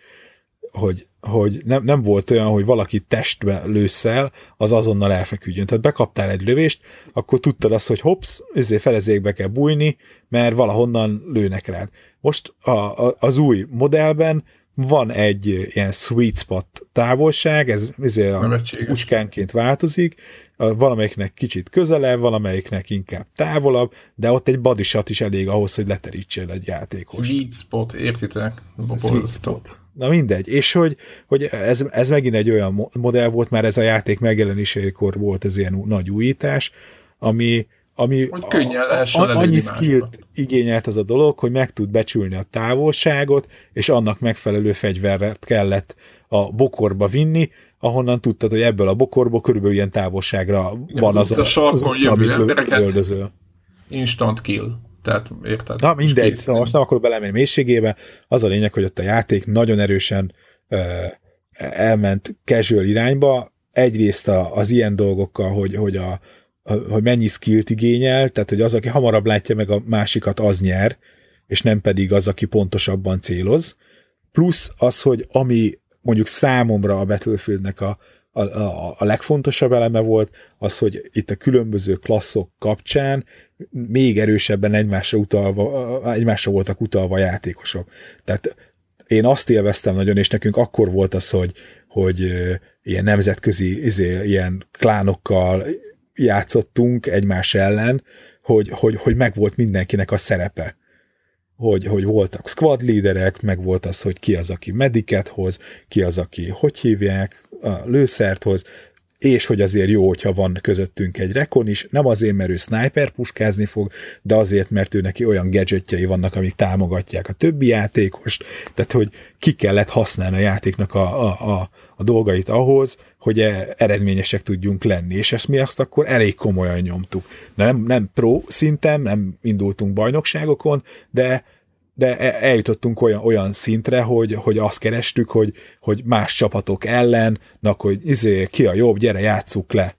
B: Hogy hogy nem, nem volt olyan, hogy valaki testbe lőszel, az azonnal elfeküdjön. Tehát bekaptál egy lövést, akkor tudtad azt, hogy hops, ezért felezékbe kell bújni, mert valahonnan lőnek rád. Most a, a, az új modellben van egy ilyen sweet spot távolság, ez ezért a puskánként változik, valamelyiknek kicsit közelebb, valamelyiknek inkább távolabb, de ott egy body shot is elég ahhoz, hogy leterítsél egy játékos.
A: Sweet spot, értitek?
B: Sweet spot. Na mindegy, és hogy, hogy ez, ez megint egy olyan modell volt, már ez a játék megjelenésekor volt ez ilyen nagy újítás, ami, ami
A: hogy könnyen a,
B: a, annyi skillt igényelt az a dolog, hogy meg tud becsülni a távolságot, és annak megfelelő fegyverret kellett a bokorba vinni, ahonnan tudtad, hogy ebből a bokorból körülbelül ilyen távolságra Igen, van az, a, az utca, amit lövöldözöl.
A: Instant kill. Tehát érted?
B: Na mindegy, szóval most nem akarok belemenni mélységébe. Az a lényeg, hogy ott a játék nagyon erősen uh, elment casual irányba. Egyrészt a, az ilyen dolgokkal, hogy, hogy, a, a, hogy mennyi skillt igényel, tehát hogy az, aki hamarabb látja meg a másikat, az nyer, és nem pedig az, aki pontosabban céloz. Plusz az, hogy ami mondjuk számomra a Battlefieldnek a, a, a, a legfontosabb eleme volt, az, hogy itt a különböző klasszok kapcsán még erősebben egymásra, utalva, egymásra voltak utalva a játékosok. Tehát én azt élveztem nagyon, és nekünk akkor volt az, hogy, hogy ilyen nemzetközi izé, ilyen klánokkal játszottunk egymás ellen, hogy, hogy, hogy megvolt mindenkinek a szerepe hogy, hogy voltak squad líderek, meg volt az, hogy ki az, aki mediket hoz, ki az, aki hogy hívják, a lőszert hoz, és hogy azért jó, hogyha van közöttünk egy rekon is, nem azért, mert ő sniper puskázni fog, de azért, mert ő neki olyan gadgetjei vannak, amik támogatják a többi játékost, tehát hogy ki kellett használni a játéknak a, a, a, a dolgait ahhoz, hogy e, eredményesek tudjunk lenni, és ezt mi azt akkor elég komolyan nyomtuk. Nem, nem pro szinten, nem indultunk bajnokságokon, de de e, eljutottunk olyan, olyan szintre, hogy, hogy azt kerestük, hogy, hogy más csapatok ellen, na, hogy izé, ki a jobb, gyere, játsszuk le.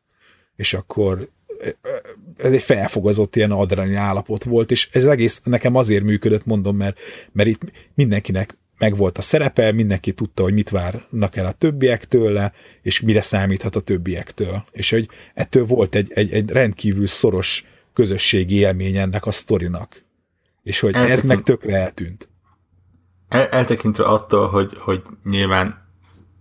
B: És akkor e, e, ez egy felfogazott ilyen adrenalin állapot volt, és ez egész nekem azért működött, mondom, mert, mert itt mindenkinek meg volt a szerepe, mindenki tudta, hogy mit várnak el a többiek tőle, és mire számíthat a többiektől. És hogy ettől volt egy, egy, egy rendkívül szoros közösségi élmény ennek a sztorinak. És hogy Eltekint... ez meg tökre eltűnt.
C: El, eltekintve attól, hogy, hogy nyilván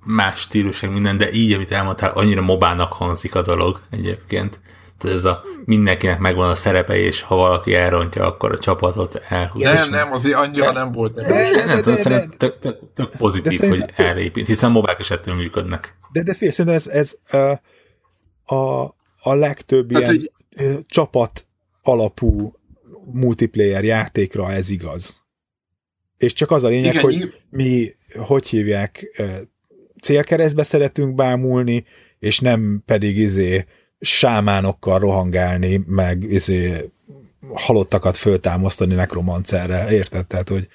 C: más stílusok minden, de így, amit elmondtál, annyira mobának hangzik a dolog egyébként. Tehát ez a mindenkinek megvan a szerepe, és ha valaki elrontja, akkor a csapatot elhúzza.
A: Nem, nem, azért annyira nem volt.
C: De, de, de, nem tudom, szerintem tök, tök, tök pozitív, de hogy elépít, hiszen mobák is ettől működnek.
B: De, de fél, szerintem ez, ez a, a, a legtöbb hát, ilyen hogy... csapat alapú multiplayer játékra ez igaz. És csak az a lényeg, Igen, hogy mi, hogy hívják, célkeresztbe szeretünk bámulni, és nem pedig izé sámánokkal rohangálni, meg izé halottakat föltámasztani nekromancerre, érted? Tehát, hogy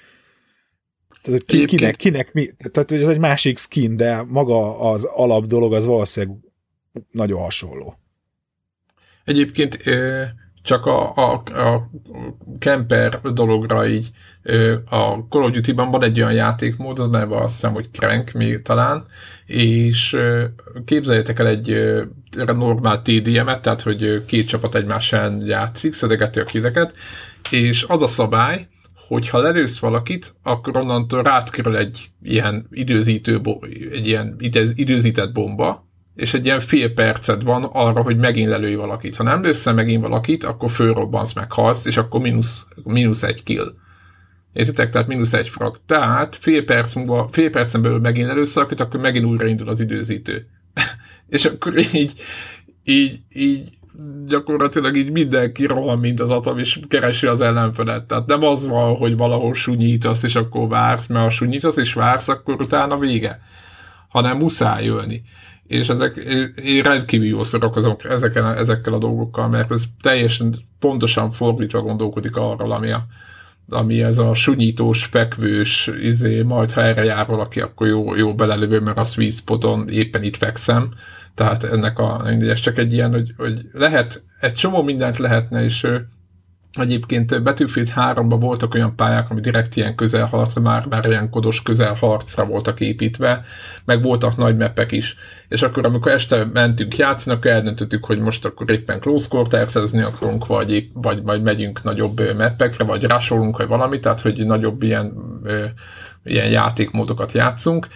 B: tehát, ki, kinek, kinek mi, tehát ez egy másik skin, de maga az alap dolog az valószínűleg nagyon hasonló.
A: Egyébként csak a, a, a camper dologra így a Call of Duty-ban van egy olyan játékmód, az neve azt hiszem, hogy Crank még talán, és képzeljétek el egy normál TDM-et, tehát hogy két csapat egymással játszik, szedegeti a kideket, és az a szabály, hogy ha lelősz valakit, akkor onnantól rád egy ilyen időzítő, egy ilyen időzített bomba, és egy ilyen fél percet van arra, hogy megint lelőj valakit. Ha nem lősz megint valakit, akkor fölrobbansz, meg halsz, és akkor mínusz, mínusz egy kill. Értitek? Tehát mínusz egy frag. Tehát fél, perc múlva, fél percen belül megint elősz valakit, akkor megint újraindul az időzítő. és akkor így, így, így gyakorlatilag így mindenki rohan, mint az atom, és keresi az ellenfelet. Tehát nem az van, hogy valahol sunyítasz, és akkor vársz, mert ha sunyítasz és vársz, akkor utána vége. Hanem muszáj jönni és ezek, én rendkívül jól szórakozom ezeken, ezekkel a dolgokkal, mert ez teljesen pontosan fordítva gondolkodik arról, ami, a, ami ez a sunyítós, fekvős, izé, majd ha erre jár valaki, akkor jó, jó belelövő, mert a sweet spoton éppen itt fekszem. Tehát ennek a, ez csak egy ilyen, hogy, hogy lehet, egy csomó mindent lehetne, és Egyébként Battlefield 3-ban voltak olyan pályák, ami direkt ilyen közelharcra, már, már ilyen kodos közelharcra voltak építve, meg voltak nagy meppek is. És akkor, amikor este mentünk játszani, akkor eldöntöttük, hogy most akkor éppen close quarters akarunk, vagy, vagy majd megyünk nagyobb meppekre, vagy rásolunk, vagy valami, tehát hogy nagyobb ilyen, ilyen játékmódokat játszunk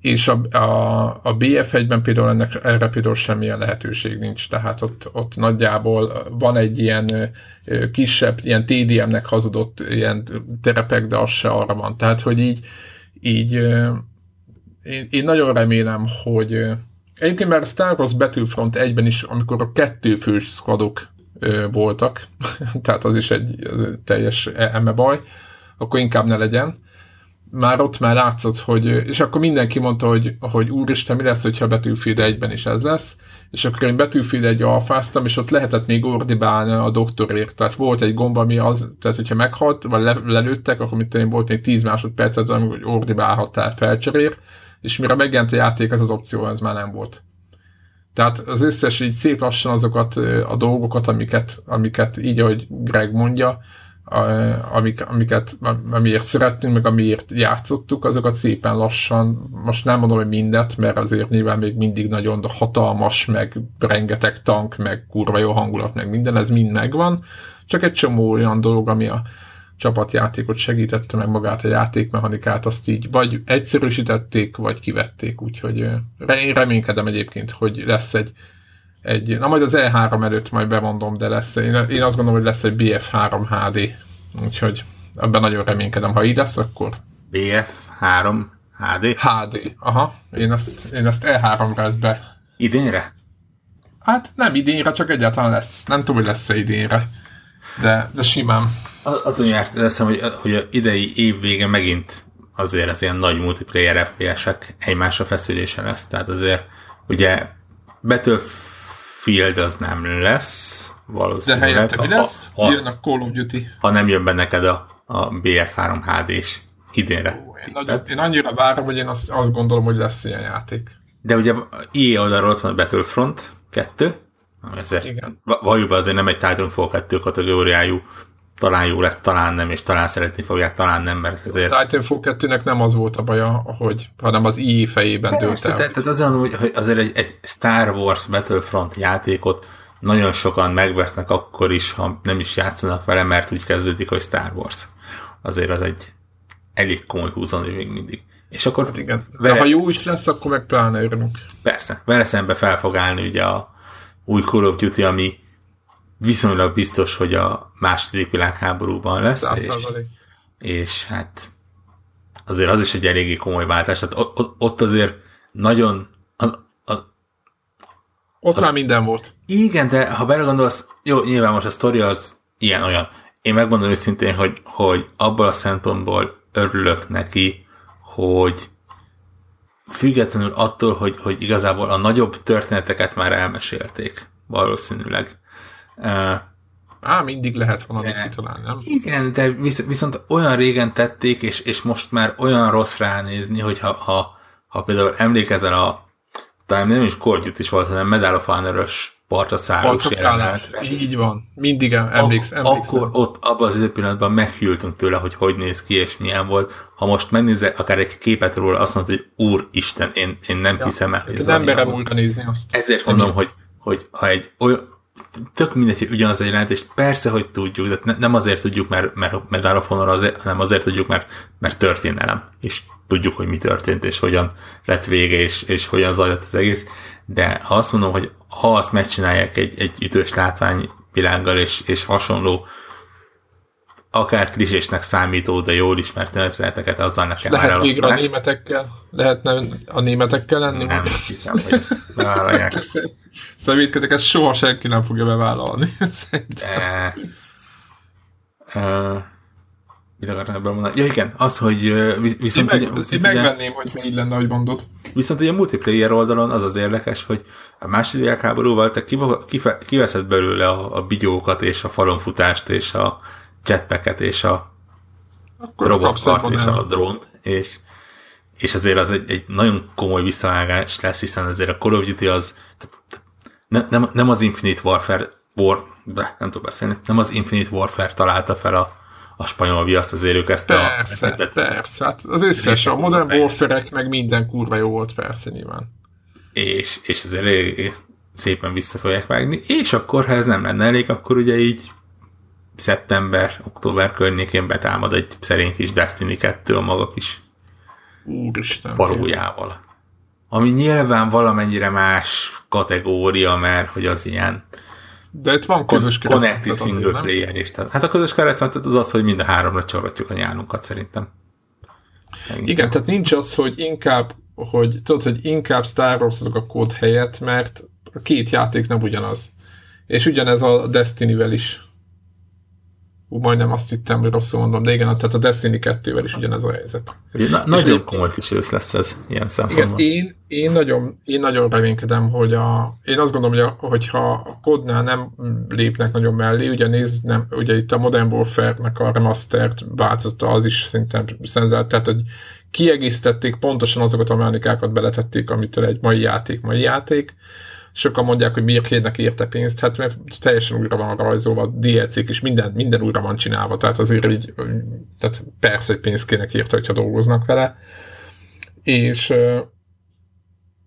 A: és a, a, a BF1-ben például ennek, erre például semmilyen lehetőség nincs, tehát ott, ott nagyjából van egy ilyen kisebb, ilyen TDM-nek hazudott ilyen terepek, de az se arra van. Tehát, hogy így, így én, én nagyon remélem, hogy egyébként már Star Wars Battlefront egyben is, amikor a kettő fős squadok voltak, tehát az is egy, az egy teljes eme baj, akkor inkább ne legyen. Már ott már látszott, hogy, és akkor mindenki mondta, hogy, hogy úristen, mi lesz, hogyha Battlefield 1-ben is ez lesz, és akkor én Battlefield egy alfáztam, és ott lehetett még ordibálni a doktorért. Tehát volt egy gomba, ami az, tehát hogyha meghalt, vagy le, lelőttek, akkor mint én volt még 10 másodpercet, amikor ordibálhattál felcserér, és mire megjelent a játék, ez az opció, ez már nem volt. Tehát az összes így szép lassan azokat a dolgokat, amiket, amiket így, ahogy Greg mondja, amik, amiket, amiért szerettünk, meg amiért játszottuk, azokat szépen lassan, most nem mondom, hogy mindet, mert azért nyilván még mindig nagyon hatalmas, meg rengeteg tank, meg kurva jó hangulat, meg minden, ez mind megvan, csak egy csomó olyan dolog, ami a csapatjátékot segítette, meg magát a játékmechanikát, azt így vagy egyszerűsítették, vagy kivették, úgyhogy én reménykedem egyébként, hogy lesz egy egy, na majd az E3 előtt majd bemondom, de lesz, én, én azt gondolom, hogy lesz egy BF3 HD, úgyhogy ebben nagyon reménykedem, ha így lesz, akkor
C: BF3 HD?
A: HD, aha, én ezt, én ezt E3-ra ezt be.
C: Idénre?
A: Hát nem idénre, csak egyáltalán lesz. Nem tudom, hogy lesz-e idénre, de, de simán.
C: Az, azon járt eszem, hogy, hogy a idei év vége megint azért az ilyen nagy multiplayer FPS-ek egymásra feszülése lesz, tehát azért ugye Battlefield Field az nem lesz, valószínűleg.
A: De helyette mi lesz? Ha, jön a Call of Duty.
C: Ha nem jön be neked a, a BF3 HD-s idénre.
A: Ó, én, nagyon, én annyira várom, hogy én azt, azt gondolom, hogy lesz ilyen játék.
C: De ugye EA oldalról ott van a Battlefront 2, ezért Igen. valójában azért nem egy Titanfall 2 kategóriájú talán jó lesz, talán nem, és talán szeretni fogják, talán nem, mert ezért...
A: A Titanfall 2-nek nem az volt a baja, hogy, hanem az IE fejében dőlt el.
C: Tehát, tehát azért mondom, hogy azért egy, egy Star Wars Battlefront játékot nagyon sokan megvesznek akkor is, ha nem is játszanak vele, mert úgy kezdődik, hogy Star Wars. Azért az egy elég komoly húzani még mindig. És akkor
A: hát igen. Vele De ha jó is lesz, akkor meg pláne örülünk.
C: Persze. Vele szembe fel fog állni ugye a új Call of Duty, ami viszonylag biztos, hogy a második világháborúban lesz, és, és hát azért az is egy eléggé komoly váltás. Tehát ott, ott azért nagyon az, az,
A: ott az, már minden volt.
C: Igen, de ha belegondolsz, jó, nyilván most a sztori az ilyen-olyan. Én megmondom őszintén, hogy, hogy abból a szempontból örülök neki, hogy függetlenül attól, hogy, hogy igazából a nagyobb történeteket már elmesélték valószínűleg.
A: Á, mindig lehet valamit de, kitalálni, nem?
C: Igen, de visz, viszont olyan régen tették, és, és most már olyan rossz ránézni, hogy ha, ha, ha például emlékezel a talán nem is Cordjut is volt, hanem Medal of Honor-ös partaszállós.
A: Így van. Mindig emléksz, Ak-
C: emlékszem. Akkor ott abban az pillanatban meghűltünk tőle, hogy hogy néz ki és milyen volt. Ha most megnézel akár egy képet róla, azt mondod, hogy Úristen, én, én nem ja, hiszem el, hogy
A: ez nem merem újra nézni azt.
C: Ezért mondom, hogy, hogy ha egy olyan, tök mindegy, hogy ugyanaz a jelentést, persze, hogy tudjuk, de nem azért tudjuk, mert, mert Medal of Honor azért, hanem azért tudjuk, mert, mert történelem, és tudjuk, hogy mi történt, és hogyan lett vége, és, és hogyan zajlott az egész, de ha azt mondom, hogy ha azt megcsinálják egy, egy ütős látványvilággal, és, és hasonló akár klisésnek számító, de jól ismert történeteket, azzal nekem
A: Lehet már végre a németekkel? Lehetne a németekkel lenni?
C: Nem, nem hiszem, hogy ezt bevállalják.
A: Szemétkedek, ezt soha senki nem fogja bevállalni. De...
C: Uh, mit akartam ebben mondani? Ja igen, az, hogy viszont...
A: Én, meg, ugye, én megvenném, hogyha így lenne, ahogy mondod.
C: Viszont ugye a multiplayer oldalon az az érdekes, hogy a második világháborúval te kiveszed belőle a, a bigyókat és a falonfutást és a jetpacket és a robotkart és a drónt, és, és azért az egy, egy nagyon komoly visszavágás lesz, hiszen azért a Call of Duty az ne, nem, nem az Infinite Warfare War, de nem tudom beszélni, nem az Infinite Warfare találta fel a, a spanyol viaszt, azért ők ezt
A: persze, a... Persze, persze, hát az összes, a Modern warfare meg minden kurva jó volt, persze nyilván.
C: És, és azért szépen vissza fogják vágni, és akkor, ha ez nem lenne elég, akkor ugye így szeptember, október környékén betámad egy szerény kis Destiny 2 a maga kis
A: Úristen,
C: parójával. Ami nyilván valamennyire más kategória, mert hogy az ilyen
A: de itt van közös
C: Connected single player is. Hát a közös keresztmetet az az, hogy mind a háromra csorgatjuk a nyálunkat szerintem.
A: Inkább. Igen, tehát nincs az, hogy inkább, hogy tudod, hogy inkább Star Wars azok a kód helyett, mert a két játék nem ugyanaz És ugyanez a Destiny-vel is. Ú, majdnem azt hittem, hogy rosszul mondom, de igen, tehát a Destiny 2-vel is ugyanez a helyzet.
C: Na, nagyon komoly ősz lesz ez ilyen szempontból.
A: Igen, én, én, nagyon, én nagyon reménykedem, hogy a, én azt gondolom, hogy a, hogyha a kodnál nem lépnek nagyon mellé, ugye nézd, nem, ugye itt a Modern Warfare-nek a remastered változata az is szerintem szenzált, tehát hogy kiegészítették, pontosan azokat a mechanikákat beletették, amitől egy mai játék, mai játék, sokan mondják, hogy miért kérnek érte pénzt, hát mert teljesen újra van rajzolva, DLC-k is minden, minden újra van csinálva, tehát azért így, tehát persze, hogy pénzt kérnek érte, hogyha dolgoznak vele. És,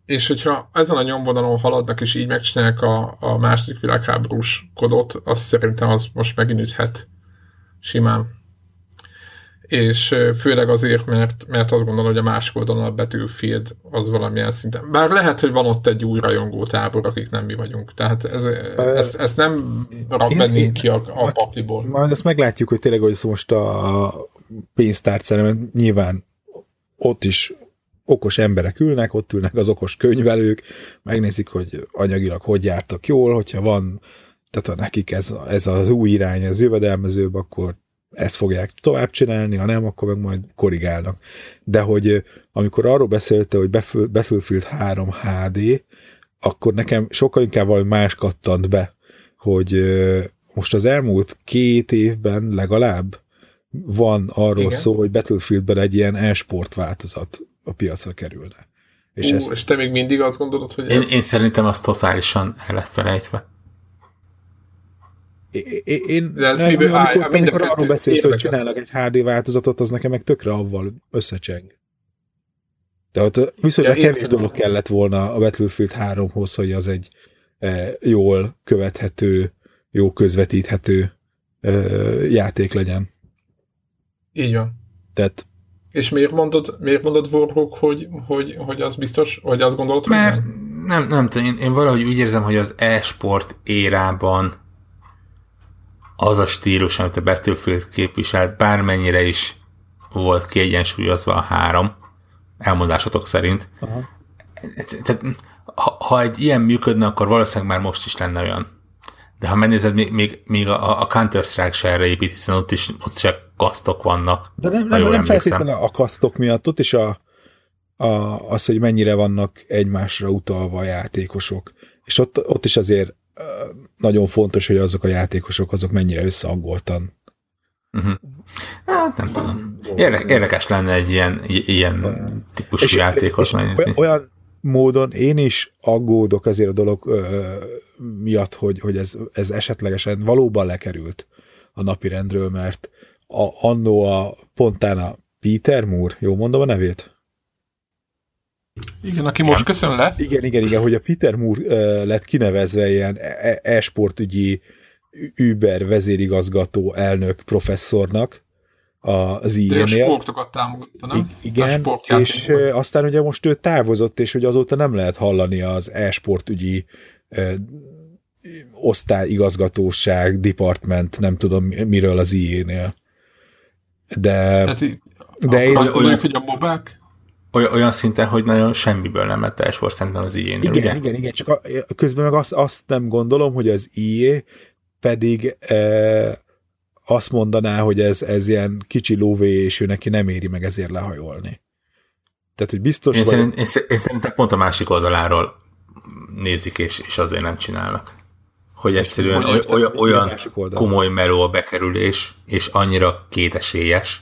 A: és hogyha ezen a nyomvonalon haladnak, és így megcsinálják a, a második világháborús kodot, azt szerintem az most megint üthet simán és főleg azért, mert, mert azt gondolom, hogy a másik oldalon a Battlefield az valamilyen szinten. Bár lehet, hogy van ott egy új rajongó tábor, akik nem mi vagyunk. Tehát ez, ez, ez nem vennénk ki a, a pakliból.
B: Majd ezt meglátjuk, hogy tényleg, hogy most a pénztárcára, mert nyilván ott is okos emberek ülnek, ott ülnek az okos könyvelők, megnézik, hogy anyagilag hogy jártak jól, hogyha van, tehát ha nekik ez, ez az új irány, ez jövedelmezőbb, akkor ezt fogják tovább csinálni, ha nem, akkor meg majd korrigálnak. De hogy amikor arról beszélte, hogy Battlefield 3 HD, akkor nekem sokkal inkább valami más kattant be, hogy most az elmúlt két évben legalább van arról Igen. szó, hogy Battlefieldben egy ilyen e-sport változat a piacra kerülne.
A: És, Ú, ezt... és te még mindig azt gondolod, hogy...
C: Én, ez... én szerintem az totálisan el lett felejtve.
B: Én, De ez miből, amikor, áll, amikor arról beszélsz, hogy csinálnak egy HD változatot, az nekem meg tökre avval összecseng. Tehát viszonylag ja, kevés dolog kellett volna a Battlefield 3-hoz, hogy az egy e, jól követhető, jó közvetíthető e, játék legyen.
A: Így van.
B: Tehát
A: és miért mondod, miért mondod Warhawk, hogy, hogy, hogy az biztos, hogy azt gondolod,
C: Mert hogy nem? Nem, nem én, én valahogy úgy érzem, hogy az e-sport érában az a stílus, amit a Battlefield képviselt, bármennyire is volt kiegyensúlyozva a három, elmondásotok szerint. Aha. Tehát, ha, ha egy ilyen működne, akkor valószínűleg már most is lenne olyan. De ha megnézed, még, még, még a, a Counter-Strike se erre épít, hiszen ott is ott se kasztok vannak.
B: De nem, nem, nem feltétlenül a kasztok miatt, ott is a, a, az, hogy mennyire vannak egymásra utalva a játékosok. És ott, ott is azért nagyon fontos, hogy azok a játékosok azok mennyire összeangoltan.
C: Uh-huh. Hát nem tudom. Érdekes lenne egy ilyen, ilyen típusú és, játékos
B: és Olyan módon én is aggódok azért a dolog ö, miatt, hogy, hogy ez, ez esetlegesen valóban lekerült a napirendről, mert a, annó a pontán a Peter Moore, jó mondom a nevét?
A: Igen, aki most köszön le.
B: Igen, igen, igen, hogy a Peter Moore uh, lett kinevezve ilyen e-, e-sportügyi Uber vezérigazgató elnök professzornak az
A: ilyen nél sportokat támogatta, nem?
B: igen, és uh, aztán ugye most ő távozott, és hogy azóta nem lehet hallani az e-sportügyi uh, osztályigazgatóság, department, nem tudom miről az IE-nél. De,
A: hát, de én... Azt gondoljuk, hogy a bobák?
C: Olyan, olyan szinten, hogy nagyon semmiből nem lett esport szerintem az
B: IE-nél,
C: igen,
B: ugye? Igen, igen, csak a, közben meg azt, azt nem gondolom, hogy az IE pedig e, azt mondaná, hogy ez, ez ilyen kicsi lóvé, és ő neki nem éri meg ezért lehajolni. Tehát, hogy biztos
C: én, vagy... szerint, én, én szerintem pont a másik oldaláról nézik, és, és azért nem csinálnak. Hogy egyszerűen oly, olyan, olyan komoly meló a bekerülés, és annyira kétesélyes,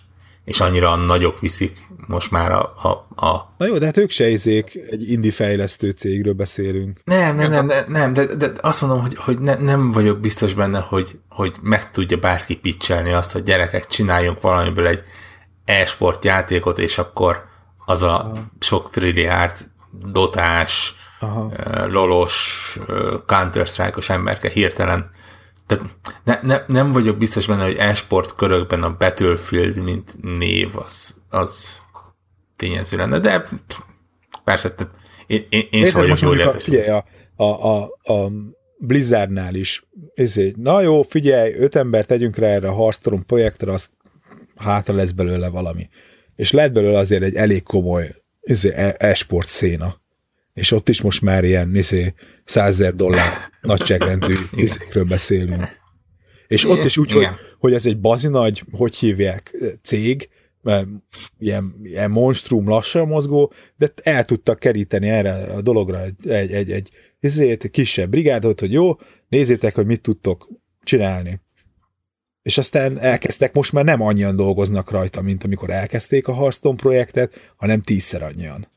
C: és annyira nagyok viszik most már a, a, a...
B: Na jó, de hát ők se izék, egy indie fejlesztő cégről beszélünk.
C: Nem, nem, nem, nem, nem de, de azt mondom, hogy, hogy ne, nem vagyok biztos benne, hogy, hogy meg tudja bárki pitchelni azt, hogy gyerekek, csináljunk valamiből egy e-sport játékot, és akkor az a Aha. sok trilliárd dotás, Aha. lolos, counter-strike-os emberke hirtelen tehát ne, ne, nem vagyok biztos benne, hogy e-sport körökben a Battlefield, mint név, az, az tényező lenne, de persze, én, én, én sem vagyok jól
B: értesült. Figyelj, a, a, a, a Blizzardnál is, ezért, na jó, figyelj, öt ember tegyünk rá erre a Hearthstone projektre, azt hátra lesz belőle valami. És lett belőle azért egy elég komoly ezért, e-sport széna. És ott is most már ilyen izé, százezer dollár nagyságrendű izékről beszélünk. És ott is úgy, hogy, hogy ez egy bazi nagy, hogy hívják, cég, ilyen, ilyen monstrum lassan mozgó, de el tudtak keríteni erre a dologra egy, egy, egy, egy kisebb brigádot, hogy jó, nézzétek, hogy mit tudtok csinálni. És aztán elkezdtek, most már nem annyian dolgoznak rajta, mint amikor elkezdték a Hearthstone projektet, hanem tízszer annyian.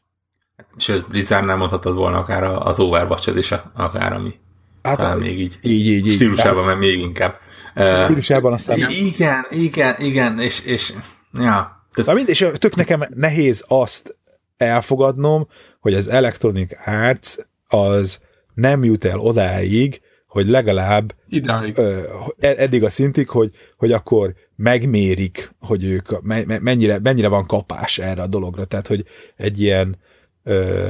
C: Sőt, Blizzard nem mondhatod volna akár az overwatch is, akár ami. Hát a, még így.
B: Így, így, így.
C: Stílusában, mert még inkább.
B: Stílusában aztán...
C: Igen, igen, igen, és, és ja.
B: Tehát... Mind, és tök nekem nehéz azt elfogadnom, hogy az Electronic Arts az nem jut el odáig, hogy legalább
A: Idáig.
B: Ö, e- eddig a szintig, hogy, hogy akkor megmérik, hogy ők me, mennyire, mennyire van kapás erre a dologra. Tehát, hogy egy ilyen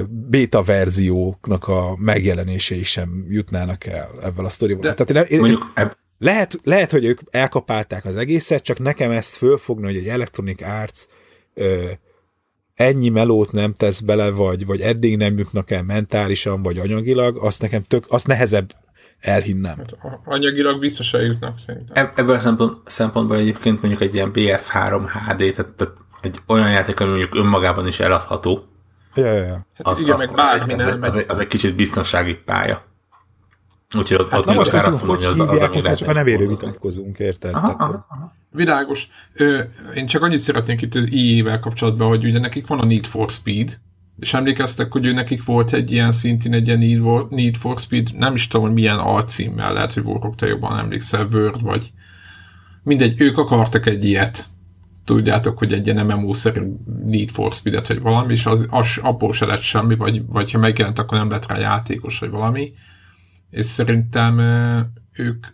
B: beta verzióknak a megjelenései sem jutnának el ebből a sztorival. De Tehát én, én, eb- lehet, lehet, hogy ők elkapálták az egészet, csak nekem ezt fölfogni, hogy egy Electronic Arts ö, ennyi melót nem tesz bele, vagy, vagy eddig nem jutnak el mentálisan, vagy anyagilag, azt nekem tök, azt nehezebb elhinnem. Hát,
A: anyagilag biztos eljutnak szerintem.
C: Ebből a szempont, szempontból egyébként mondjuk egy ilyen BF3 HD, tehát, tehát egy olyan játék, ami mondjuk önmagában is eladható.
B: Ja, ja, ja.
A: Hát az, igen, meg bármi
C: az, az, az, az, egy kicsit biztonsági pálya. Úgyhogy ott,
B: hát ott most azt mondom, hogy az, az, ami most csak a nevéről vitatkozunk, érted? Aha, aha, aha.
A: Világos. Ö, én csak annyit szeretnék itt az IE-vel kapcsolatban, hogy ugye nekik van a Need for Speed, és emlékeztek, hogy ő nekik volt egy ilyen szintén egy ilyen Need for Speed, nem is tudom, hogy milyen alcímmel, lehet, hogy Warhawk, te jobban emlékszel, Word, vagy mindegy, ők akartak egy ilyet, tudjátok, hogy egy ilyen MMO-szerű Need for Speed-et, vagy valami, és az, az abból se lett semmi, vagy, vagy ha megjelent, akkor nem lett rá játékos, vagy valami. És szerintem ők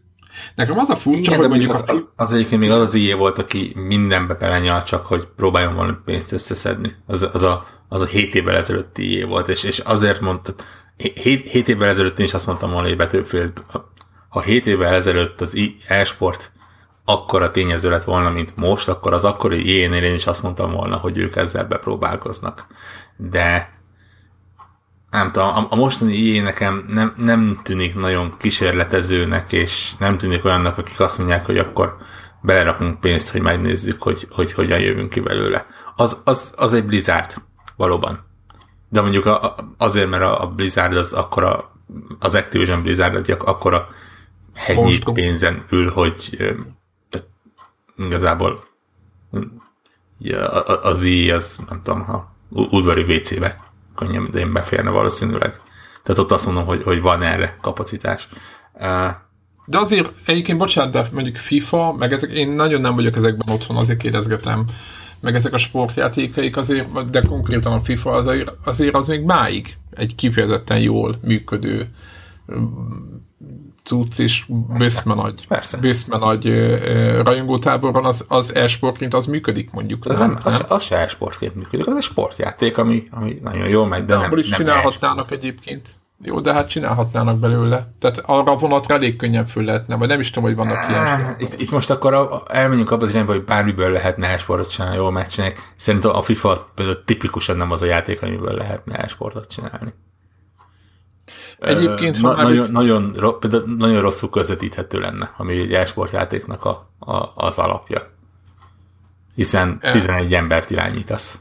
A: Nekem az a furcsa, Igen, hogy mondjuk...
C: Az, az, az egyébként még az az IE volt, aki mindenbe belenyal, csak hogy próbáljon valami pénzt összeszedni. Az, az a az a 7 évvel ezelőtti év volt, és, és azért mondtad, 7, 7 évvel ezelőtt én is azt mondtam volna, hogy Battlefield, ha 7 évvel ezelőtt az e-sport akkora tényező lett volna, mint most, akkor az akkori ilyenél én is azt mondtam volna, hogy ők ezzel bepróbálkoznak. De nem tudom, a, a mostani IE nekem nem, nem tűnik nagyon kísérletezőnek, és nem tűnik olyannak, akik azt mondják, hogy akkor belerakunk pénzt, hogy megnézzük, hogy, hogy hogyan jövünk ki belőle. Az, az, az egy Blizzard valóban. De mondjuk a, azért, mert a, Blizzard az akkora, az Activision Blizzard akkora hegyi pénzen ül, hogy igazából az i az nem tudom, ha udvari WC-be könnyebben beférne valószínűleg. Tehát ott azt mondom, hogy, hogy van erre kapacitás.
A: De azért egyébként, bocsánat, de mondjuk FIFA, meg ezek, én nagyon nem vagyok ezekben otthon, azért kérdezgetem meg ezek a sportjátékaik azért, de konkrétan a FIFA azért, azért az még máig egy kifejezetten jól működő cucc és bőszme nagy, bőszme nagy rajongótáborban az, az e-sportként az működik mondjuk.
C: Az, nem, nem? Az, az se e-sportként működik, az egy sportjáték, ami, ami nagyon jól megy, de, de nem,
A: is
C: nem
A: csinálhatnának egyébként. Jó, de hát csinálhatnának belőle. Tehát arra vonatra elég könnyen föl lehetne, vagy nem is tudom, hogy vannak ilyen.
C: Itt, itt most akkor a, elmenjünk abba az irányba, hogy bármiből lehetne e-sportot csinálni, jól megcsinálni. Szerintem a FIFA például tipikusan nem az a játék, amiből lehetne e-sportot csinálni.
A: Egyébként,
C: Na, nagyon, itt... nagyon, nagyon rosszul közvetíthető lenne, ami egy e-sport játéknak a, a, az alapja. Hiszen 11 embert irányítasz.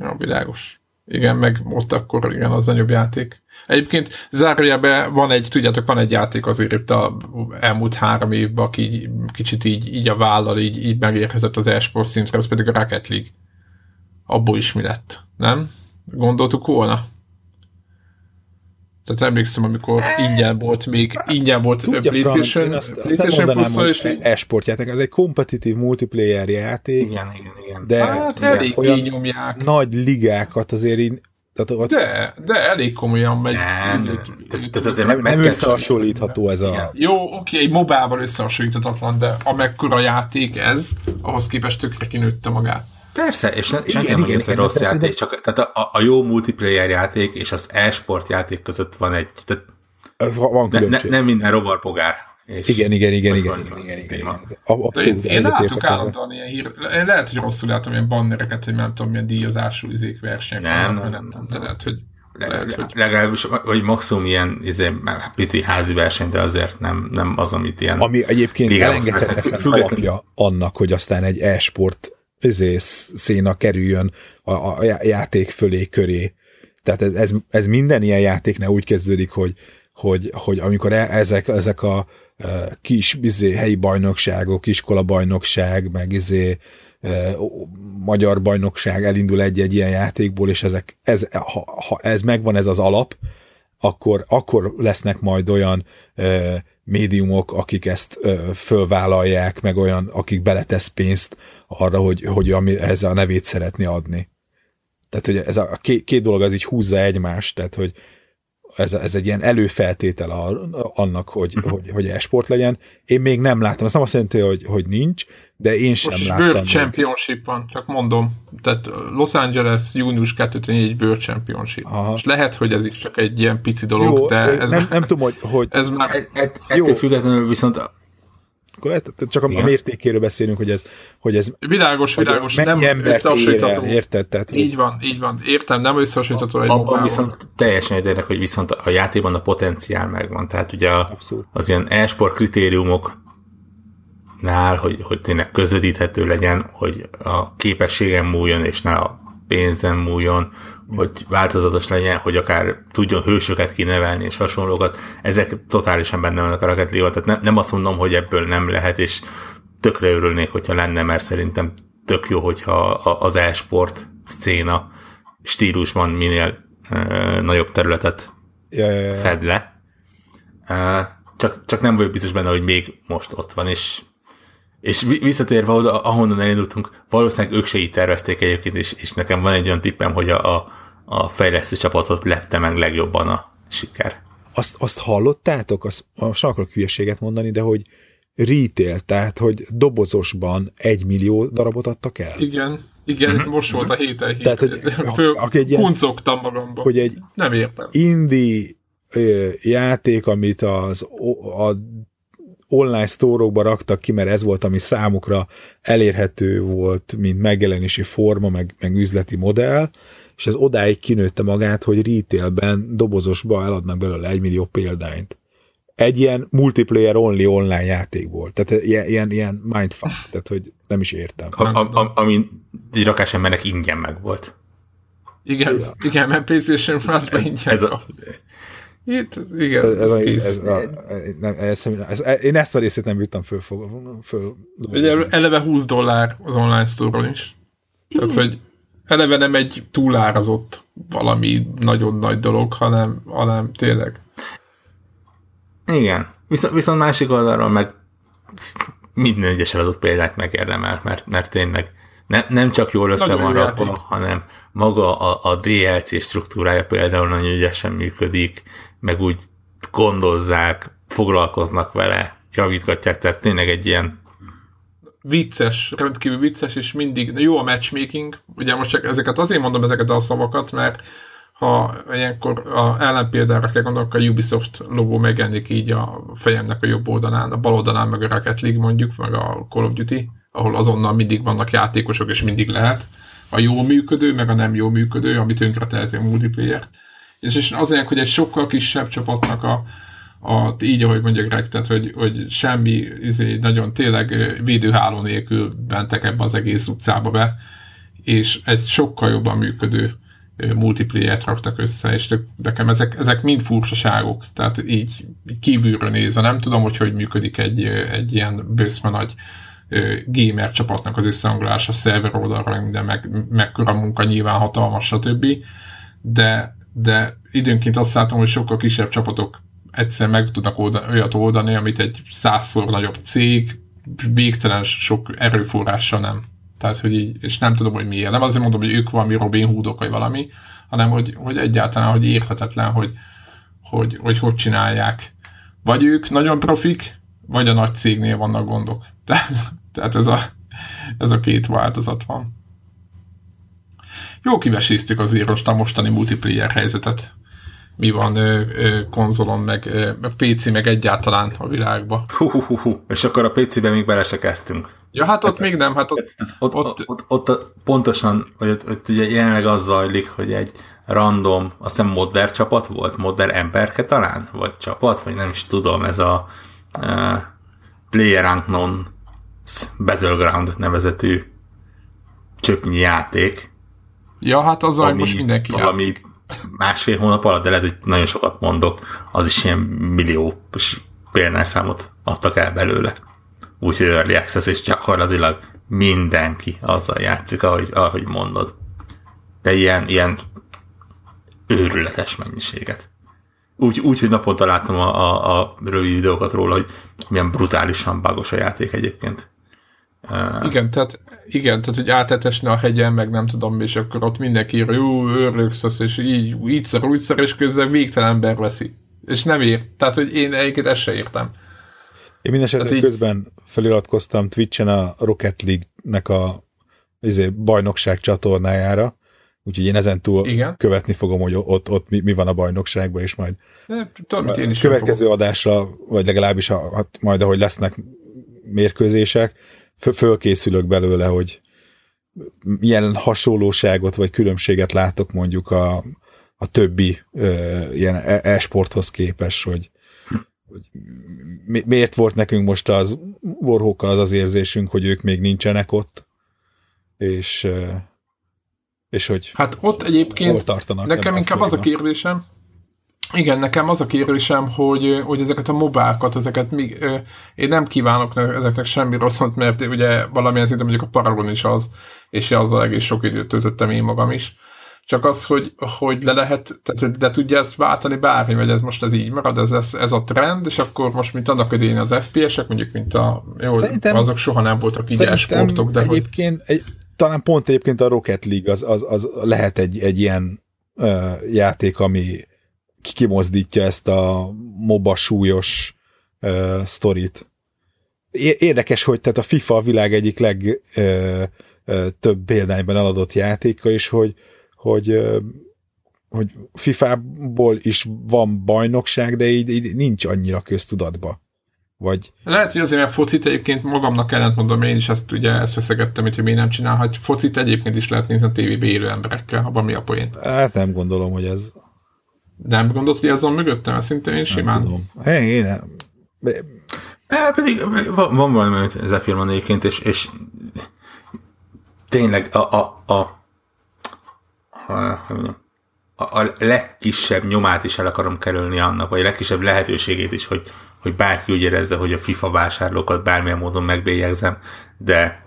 A: Ja, világos. Igen, meg ott akkor igen, az nagyobb játék. Egyébként zárójelben van egy, tudjátok, van egy játék azért itt a elmúlt három évben, aki kicsit így, így a vállal így, így megérkezett az esport szintre, az pedig a Rocket League. Abból is mi lett, nem? Gondoltuk volna? Tehát emlékszem, amikor ingyen volt még, ingyen volt
B: Tudja, PlayStation, Franc, azt, PlayStation azt Plus, és e-sport játék, ez egy kompetitív multiplayer játék.
C: Igen, igen, igen.
B: De
A: hát elég olyan nyomják.
B: nagy ligákat azért én
A: tehát ott de, de elég komolyan megy.
C: Nem, tehát azért
B: meg, nem összehasonlítható ez a...
A: Jó, oké, egy mobával összehasonlíthatatlan, de amekkora játék ez, ahhoz képest tökre kinőtte magát.
C: Persze, és ne, igen, nem igen, igen, rossz játék, de... csak tehát a, a jó multiplayer játék és az e-sport játék között van egy... Tehát
B: ez van
C: ne, ne, nem minden rovarpogár.
B: És igen, igen, igen, igen, igen, igen, igen, igen.
A: Abszolút én, én látok állandóan ilyen hír, én lehet, hogy rosszul látom ilyen bannereket, hogy nem tudom, milyen díjazású izék versenyek.
C: Nem, nem, nem, nem,
A: de lehet, hogy lehet, hogy...
C: Legalábbis, vagy maximum ilyen izé, pici házi verseny, de azért nem, nem az, amit ilyen...
B: Ami egyébként elengedhetetlen alapja annak, hogy aztán egy e-sport izé, széna kerüljön a, a játék fölé, köré. Tehát ez, ez, ez minden ilyen játéknál úgy kezdődik, hogy, hogy, hogy amikor e, ezek, ezek a kis izé, helyi bajnokságok, iskola bajnokság, meg izé, magyar bajnokság elindul egy-egy ilyen játékból, és ezek, ez, ha, ha ez megvan ez az alap, akkor, akkor lesznek majd olyan ö, médiumok, akik ezt ö, fölvállalják, meg olyan, akik beletesz pénzt arra, hogy, hogy ami, ez a nevét szeretné adni. Tehát, hogy ez a két, két dolog az így húzza egymást, tehát, hogy ez, ez egy ilyen előfeltétel a, annak, hogy, uh-huh. hogy, hogy e-sport legyen. Én még nem láttam, ez nem azt jelenti, hogy, hogy nincs, de én sem
A: Most
B: láttam.
A: World Championship van, csak mondom. Tehát Los Angeles június 2004 World Championship. Aha. És lehet, hogy ez is csak egy ilyen pici dolog,
B: Jó,
A: de ez
B: nem, nem tudom, hogy, hogy
A: ez már...
C: Et, et, ettől függetlenül viszont
B: akkor lehet, csak a, a mértékéről beszélünk, hogy ez, hogy ez
A: világos, világos, nem
B: összehasonlítható. Érted?
A: Tehát, hogy... Így van, így van, értem, nem összehasonlítható egy
C: Abban viszont teljesen egyértek, hogy viszont a játékban a potenciál megvan, tehát ugye a, az ilyen e-sport kritériumok nál, hogy, hogy tényleg közvetíthető legyen, hogy a képességem múljon, és ne a pénzem múljon, hogy változatos legyen, hogy akár tudjon hősöket kinevelni és hasonlókat, ezek totálisan benne vannak a Rocket League-ban, tehát nem, nem azt mondom, hogy ebből nem lehet, és tökre örülnék, hogyha lenne, mert szerintem tök jó, hogyha az e-sport széna stílusban minél uh, nagyobb területet
B: ja, ja, ja.
C: fed le. Uh, csak, csak nem vagyok biztos benne, hogy még most ott van, és és visszatérve oda, ahonnan elindultunk, valószínűleg ők se így tervezték egyébként, és, és nekem van egy olyan tippem, hogy a, a, a fejlesztő csapatot lepte meg legjobban a siker.
B: Azt, azt hallottátok? Azt, most nem akarok hülyeséget mondani, de hogy retail, tehát hogy dobozosban egy millió darabot adtak el?
A: Igen, igen, uh-huh. most volt a héten hét.
B: Tehát, hogy
A: Föl, aki egy ilyen, magamba.
B: Hogy egy
A: nem értem.
B: Indie játék, amit az a online sztórokba raktak ki, mert ez volt, ami számukra elérhető volt, mint megjelenési forma, meg, meg üzleti modell, és ez odáig kinőtte magát, hogy retailben, dobozosba eladnak belőle egy millió példányt. Egy ilyen multiplayer only online játék volt. Tehát ilyen, ilyen, ilyen mindfuck, tehát hogy nem is értem.
C: A, a, a, ami egy rakás embernek ingyen meg volt.
A: Igen, ja. igen, mert PlayStation Plus-ban ingyen ez a, itt, igen, ez, ez,
B: ez, ez, a, nem, ez, ez, én ezt a részét nem juttam föl. föl, föl
A: Ugye eleve 20 dollár az online store is. Tehát, hogy eleve nem egy túlárazott valami nagyon nagy dolog, hanem, hanem tényleg.
C: Igen. Viszont, viszont másik oldalról meg minden egyes adott példát megérdemel, mert, mert tényleg ne, nem csak jól össze van rakva, hanem maga a, a DLC struktúrája például nagyon ügyesen működik, meg úgy gondozzák, foglalkoznak vele, javítgatják, tehát tényleg egy ilyen
A: vicces, rendkívül vicces, és mindig jó a matchmaking. Ugye most csak ezeket azért mondom ezeket a szavakat, mert ha ilyenkor a ellenpéldára kell gondolok, a Ubisoft logó megjelenik így a fejemnek a jobb oldalán, a bal oldalán meg a Rocket League mondjuk, meg a Call of Duty, ahol azonnal mindig vannak játékosok, és mindig lehet. A jó működő, meg a nem jó működő, amit tönkre teheti a multiplayer és, azért, hogy egy sokkal kisebb csapatnak a, a így, ahogy mondja Greg, tehát, hogy, hogy semmi izé, nagyon tényleg védőháló nélkül bentek ebbe az egész utcába be, és egy sokkal jobban működő multiplayer-t raktak össze, és nekem ezek, ezek mind furcsaságok, tehát így kívülről nézve, nem tudom, hogy hogy működik egy, egy ilyen bőszme nagy gamer csapatnak az összehangolása, szerver oldalra, minden, meg mekkora munka nyilván hatalmas, stb. De, de időnként azt látom, hogy sokkal kisebb csapatok egyszer meg tudnak oldani, olyat oldani, amit egy százszor nagyobb cég végtelen sok erőforrással nem. Tehát, hogy így, és nem tudom, hogy miért. Nem azért mondom, hogy ők valami Robin Hoodok, vagy valami, hanem, hogy, hogy egyáltalán, hogy érthetetlen, hogy, hogy, hogy hogy csinálják. Vagy ők nagyon profik, vagy a nagy cégnél vannak gondok. Tehát, tehát ez, a, ez a két változat van. Jó kiveséztük azért most a mostani multiplayer helyzetet. Mi van ö, ö, konzolon, meg ö, PC, meg egyáltalán a világban.
C: Hú, hú, hú, hú. És akkor a PC-ben még bele se kezdtünk.
A: Ja, hát ott hát, még nem, hát ott...
C: Ott, ott, ott, ott, ott pontosan, hogy ott, ott ugye jelenleg az zajlik, hogy egy random, azt hiszem modder csapat volt, modder emberke talán, vagy csapat, vagy nem is tudom, ez a uh, Player Unknown Battleground nevezetű csöpnyi játék.
A: Ja, hát az ami most mindenki valami játszik.
C: másfél hónap alatt, de lehet, hogy nagyon sokat mondok, az is ilyen millió példányszámot adtak el belőle. Úgyhogy Early Access, és gyakorlatilag mindenki azzal játszik, ahogy, ahogy mondod. De ilyen, ilyen őrületes mennyiséget. Úgy, úgy hogy naponta láttam a, a, a rövid videókat róla, hogy milyen brutálisan bagos a játék egyébként.
A: Igen, tehát, igen, tehát hogy átletesne a hegyen, meg nem tudom, és akkor ott mindenki írja, jó, őrlökszasz, és így, így szar, úgy szar, és közben végtelen ember veszi. És nem ér. Tehát, hogy én egyébként ezt se értem.
B: Én minden esetben közben feliratkoztam Twitch-en a Rocket League-nek a izé, bajnokság csatornájára, úgyhogy én ezen túl Igen. követni fogom, hogy ott, ott mi, mi van a bajnokságban, és majd
A: De, tudom, én is
B: következő adásra, vagy legalábbis a, hát majd ahogy lesznek mérkőzések, fölkészülök belőle, hogy milyen hasonlóságot vagy különbséget látok mondjuk a, a többi ö, ilyen e-, e-sporthoz képes, hogy, hogy miért volt nekünk most az Warhawkkal az az érzésünk, hogy ők még nincsenek ott, és és hogy
A: Hát ott egyébként tartanak nekem inkább az a kérdésem, igen, nekem az a kérdésem, hogy, hogy ezeket a mobákat, ezeket mi, én nem kívánok ezeknek semmi rosszat, mert ugye valamilyen szinten mondjuk a Paragon is az, és azzal egész sok időt töltöttem én magam is. Csak az, hogy, hogy le lehet, tehát de tudja ezt váltani bármi, vagy ez most ez így marad, ez, ez, ez a trend, és akkor most, mint annak idején az FPS-ek, mondjuk, mint a, jó, szerintem, azok soha nem voltak így sportok,
B: de egyébként, hogy... egy, talán pont egyébként a Rocket League az, az, az lehet egy, egy ilyen uh, játék, ami kimozdítja ezt a MOBA súlyos uh, sztorit. Érdekes, hogy tehát a FIFA a világ egyik leg uh, uh, több példányban eladott játéka, és hogy, hogy uh, hogy FIFA-ból is van bajnokság, de így, így nincs annyira köztudatba. Vagy...
A: Lehet, hogy azért, mert focit egyébként magamnak ellent mondom, én is ezt ugye ezt feszegettem, hogy miért nem csinálhat. Focit egyébként is lehet nézni a tévébe élő emberekkel, abban mi a poén.
B: Hát nem gondolom, hogy ez...
A: Nem gondolod, hogy ez van mögöttem? Szintén én simán. Nem tudom.
B: Én, én nem.
C: Hát pedig van, van valami ez a film egyébként, és, és tényleg a, a, a, a, a, a legkisebb nyomát is el akarom kerülni annak, vagy a legkisebb lehetőségét is, hogy, hogy bárki úgy érezze, hogy a FIFA vásárlókat bármilyen módon megbélyegzem, de,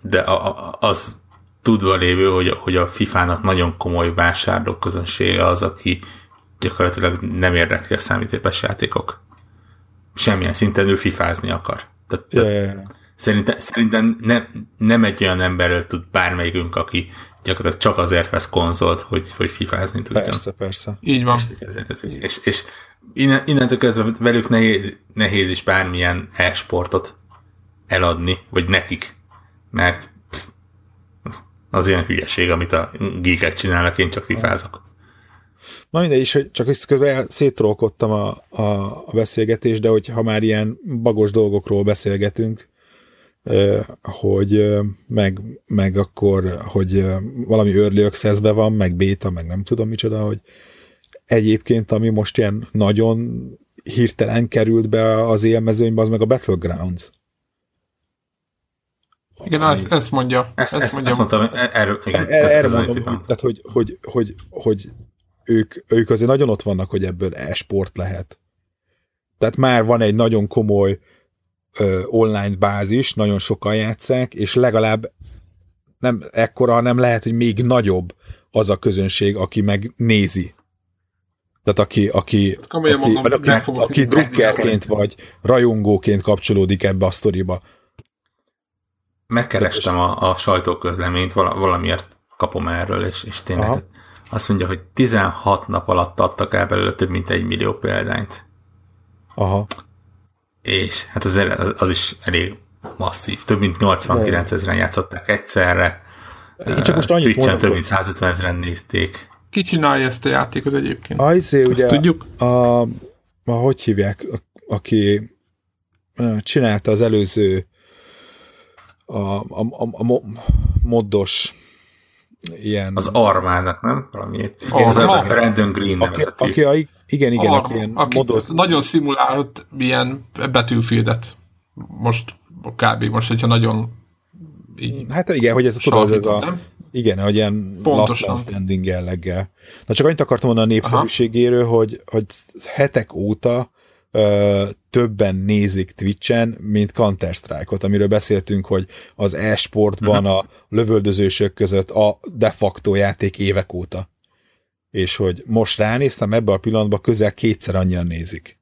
C: de a, a, az tudva lévő, hogy, hogy a FIFA-nak nagyon komoly vásárlók közönsége az, aki gyakorlatilag nem érdekli a számítógépes játékok. Semmilyen szinten ő fifázni akar. Tehát, yeah, yeah, yeah. Szerintem, szerintem nem, nem egy olyan emberről tud bármelyikünk, aki gyakorlatilag csak azért vesz konzolt, hogy, hogy fifázni tudjon.
B: Persze, persze.
A: Így van.
C: És, és, és innen, innentől kezdve velük nehéz, nehéz is bármilyen e-sportot eladni, vagy nekik, mert pff, az ilyen hülyeség, amit a geekek csinálnak, én csak fifázok.
B: Na mindegy is, hogy csak közben szétrolkodtam a, a, a beszélgetést, de hogy ha már ilyen bagos dolgokról beszélgetünk, hogy meg, meg akkor, hogy valami early access van, meg beta, meg nem tudom micsoda, hogy egyébként, ami most ilyen nagyon hirtelen került be az élmezőnybe, az meg a Battlegrounds.
A: Igen, ami... ezt, ezt mondja.
C: Ezt, ezt, ezt, mondja. ezt mondtam, erről, igen,
B: erre, ezt, erre mondom, tehát, hogy, hogy, hogy, hogy ők, ők azért nagyon ott vannak, hogy ebből e-sport lehet. Tehát már van egy nagyon komoly ö, online bázis, nagyon sokan játszák, és legalább nem ekkora, hanem lehet, hogy még nagyobb az a közönség, aki meg nézi. Tehát aki, aki, hát aki, mondom, aki, aki, aki drukkerként vagy rajongóként kapcsolódik ebbe a sztoriba.
C: Megkerestem a, a sajtóközleményt, valamiért kapom erről, és, és tényleg Aha. Azt mondja, hogy 16 nap alatt adtak el belőle több mint egy millió példányt.
B: Aha
C: és hát az, az is elég masszív. Több mint 89 ezeren játszották egyszerre.
B: Én csak most annyit
C: Twitch-en több mint 150 ezeren nézték.
A: Ki csinálja ezt a játékot egyébként?
B: Ajzé, ugye, tudjuk? A, a, hogy hívják, a, aki csinálta az előző a, a, a, a moddos ilyen...
C: Az Armának, nem? Valami. Arma. Brandon Green
B: aki, aki a, igen, igen,
A: Arma, aki ilyen aki modos... nagyon szimulált ilyen betűfildet. Most kb. most, hogyha nagyon
B: így Hát igen, hogy ez a, tudod, ez a, nem? igen, hogy ilyen Pontosan. last standing jelleggel. Na csak annyit akartam mondani a népszerűségéről, hogy, hogy hetek óta ö, többen nézik Twitchen, mint Counter-Strike-ot, amiről beszéltünk, hogy az e-sportban uh-huh. a lövöldözősök között a de facto játék évek óta. És hogy most ránéztem, ebbe a pillanatban közel kétszer annyian nézik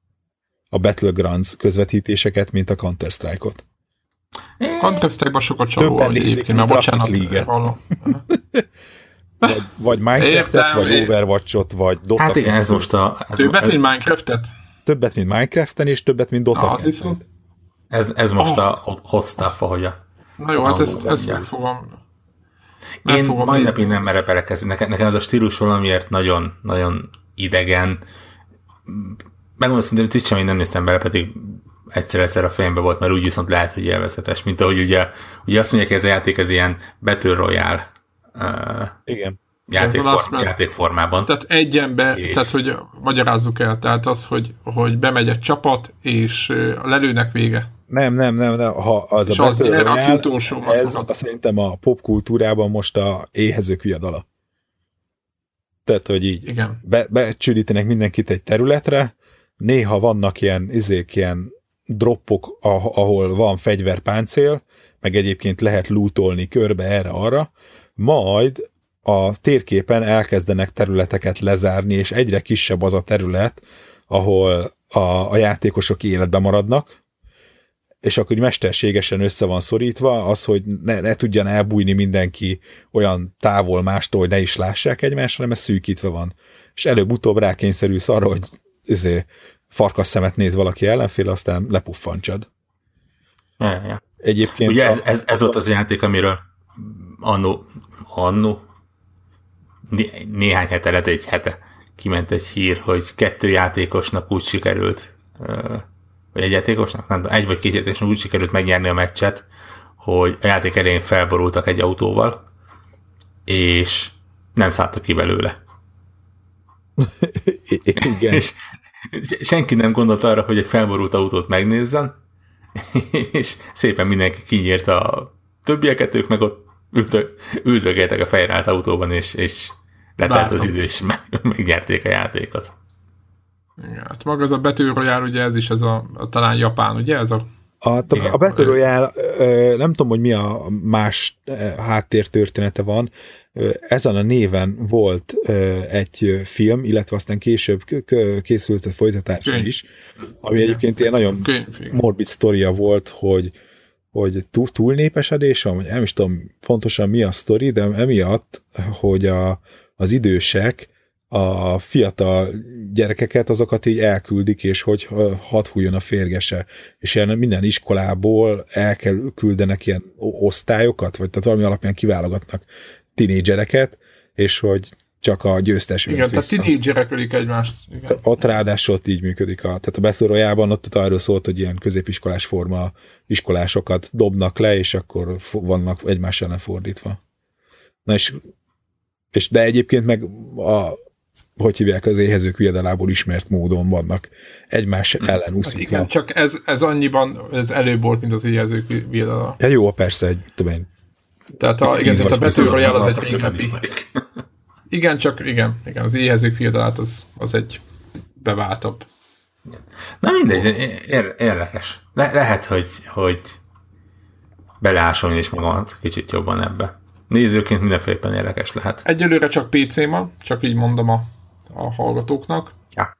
B: a Battlegrounds közvetítéseket, mint a Counter-Strike-ot.
A: Counter-Strike-ban sokat csaló, egyébként, mert bocsánat.
B: vagy, vagy Minecraft-et, vagy Overwatch-ot, vagy
C: Dota. Hát igen, ez most a...
A: Ez Többet, mint Minecraft-et?
B: Többet, mint Minecraft-en, és többet, mint Dota.
A: Az viszont.
C: Ez, ez most oh. a hot stuff, ahogy a...
A: Na jó, hát ezt, ezt meg fogom...
C: Én mai napig nem merek belekezdeni. Nekem, nekem ez a stílus valamiért nagyon, nagyon idegen. Megmondom szintén, Twitch-en még nem néztem bele, pedig egyszer-egyszer a fejembe volt, mert úgy viszont lehet, hogy élvezetes, mint ahogy ugye, ugye azt mondják, hogy ez a játék ez ilyen Battle Royale
B: uh, Igen.
C: Játékform, játékformában.
A: Tehát egy ember, és... tehát hogy magyarázzuk el, tehát az, hogy, hogy bemegy egy csapat, és lelőnek vége.
B: Nem, nem, nem, nem. Ha az és a az Royale, ez a, szerintem a popkultúrában most a éhezők viadala. Tehát, hogy így
A: Igen.
B: Be, becsülítenek mindenkit egy területre, néha vannak ilyen, izék, ilyen droppok, ahol van fegyverpáncél, meg egyébként lehet lootolni körbe erre-arra, majd a térképen elkezdenek területeket lezárni, és egyre kisebb az a terület, ahol a, a játékosok életben maradnak, és akkor mesterségesen össze van szorítva, az, hogy ne, ne tudjan elbújni mindenki olyan távol mástól, hogy ne is lássák egymást, hanem ez szűkítve van. És előbb-utóbb rákényszerülsz arra, hogy izé, farkas szemet néz valaki ellenfél, aztán lepuffancsad.
C: Ja, ja.
B: Egyébként...
C: Ugye ez, ez, ez volt az a játék, amiről annó, annó né, néhány hete, lehet egy hete kiment egy hír, hogy kettő játékosnak úgy sikerült, vagy egy játékosnak, nem egy vagy két játékosnak úgy sikerült megnyerni a meccset, hogy a játék elején felborultak egy autóval, és nem szálltak ki belőle.
B: Igen.
C: és senki nem gondolt arra, hogy egy felborult autót megnézzen, és szépen mindenki kinyírta a többieket, ők meg ott üldögéltek a fejrált autóban, és, és letelt az idő, és megnyerték a játékot.
A: Igen, hát maga az a Battle Royale, ugye ez is ez a, a talán Japán, ugye ez a
B: a, a, a Battle Royale, nem tudom, hogy mi a más háttértörténete van, ezen a néven volt egy film, illetve aztán később készült a folytatása is, ami egyébként ilyen nagyon morbid sztoria volt, hogy hogy túl, túlnépesedés van, vagy nem is tudom pontosan mi a sztori, de emiatt, hogy a, az idősek a fiatal gyerekeket, azokat így elküldik, és hogy hadd hújjon a férgese. És ilyen minden iskolából el kell küldenek ilyen osztályokat, vagy tehát valami alapján kiválogatnak tinédzsereket, és hogy csak a győztes
A: Igen, tehát tinédzserek ölik egymást. Igen.
B: Ott ráadásul ott így működik. A, tehát a Battle Royale-ban ott, ott arról szólt, hogy ilyen középiskolás forma iskolásokat dobnak le, és akkor vannak egymás ellen fordítva. Na és, és de egyébként meg a, hogy hívják, az éhezők viadalából ismert módon vannak egymás ellen úszítva. Hát igen,
A: csak ez, ez annyiban, ez előbb volt, mint az éhezők viadala.
B: Ja, jó, persze, egy, tudom én,
A: tehát a, igen, a Battle Royale az egy régebbi. Igen, csak igen, igen, az éhezők fiadalát az, az egy beváltabb.
C: Na mindegy, érdekes. Le, lehet, hogy, hogy beleásom is magamat kicsit jobban ebbe. Nézőként mindenféleképpen érdekes lehet.
A: Egyelőre csak PC ma, csak így mondom a, a hallgatóknak.
C: Ja.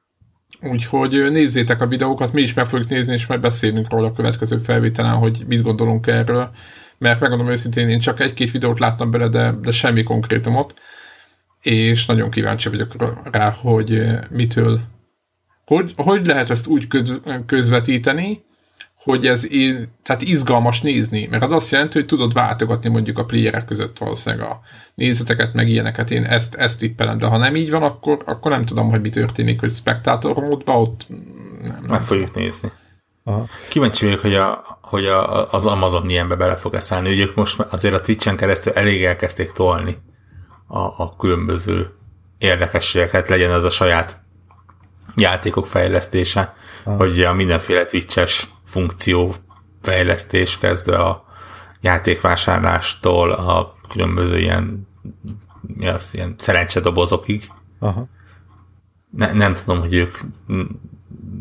A: Úgyhogy nézzétek a videókat, mi is meg fogjuk nézni, és majd beszélünk róla a következő felvételen, hogy mit gondolunk erről mert megmondom őszintén, én csak egy-két videót láttam bele, de, de semmi konkrétumot, és nagyon kíváncsi vagyok rá, hogy eh, mitől, hogy, hogy lehet ezt úgy közvetíteni, hogy ez tehát izgalmas nézni, mert az azt jelenti, hogy tudod váltogatni mondjuk a playerek között valószínűleg a nézeteket, meg ilyeneket, én ezt, ezt tippelem, de ha nem így van, akkor, akkor nem tudom, hogy mi történik, hogy spektátor módban ott
C: nem, nem Meg fogjuk nézni. Aha. Kíváncsi vagyok, hogy, a, hogy a, az Amazon ilyenbe bele fog szállni, hogy ők most azért a Twitch-en keresztül elég elkezdték tolni a, a különböző érdekességeket, legyen az a saját játékok fejlesztése, Aha. hogy a mindenféle Twitch-es funkció fejlesztés kezdve a játékvásárlástól a különböző ilyen, mi az, ilyen szerencsedobozokig. Aha. Ne, nem tudom, hogy ők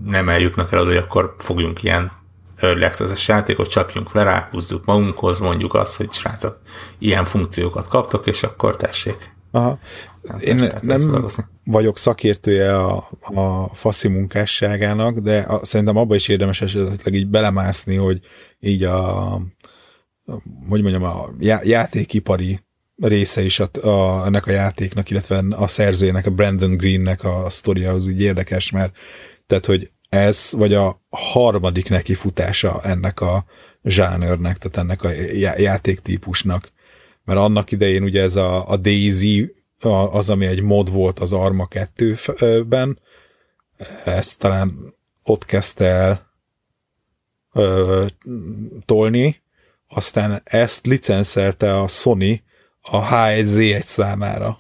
C: nem eljutnak el oda, hogy akkor fogjunk ilyen early access játékot, csapjunk le rá, húzzuk magunkhoz, mondjuk azt, hogy srácok, ilyen funkciókat kaptok, és akkor tessék.
B: Aha. Hát, Én nem vagyok szakértője a, a faszi munkásságának, de a, szerintem abba is érdemes esetleg így belemászni, hogy így a, hogy mondjam, a játékipari része is a, a, ennek a játéknak, illetve a szerzőjének, a Brandon Greennek a sztoria az úgy érdekes, mert tehát, hogy ez, vagy a harmadik nekifutása ennek a zsánőrnek, tehát ennek a játéktípusnak. Mert annak idején ugye ez a, a Daisy, az, ami egy mod volt az Arma 2-ben, ezt talán ott kezdte el ö, tolni, aztán ezt licenszelte a Sony a H1Z1 számára.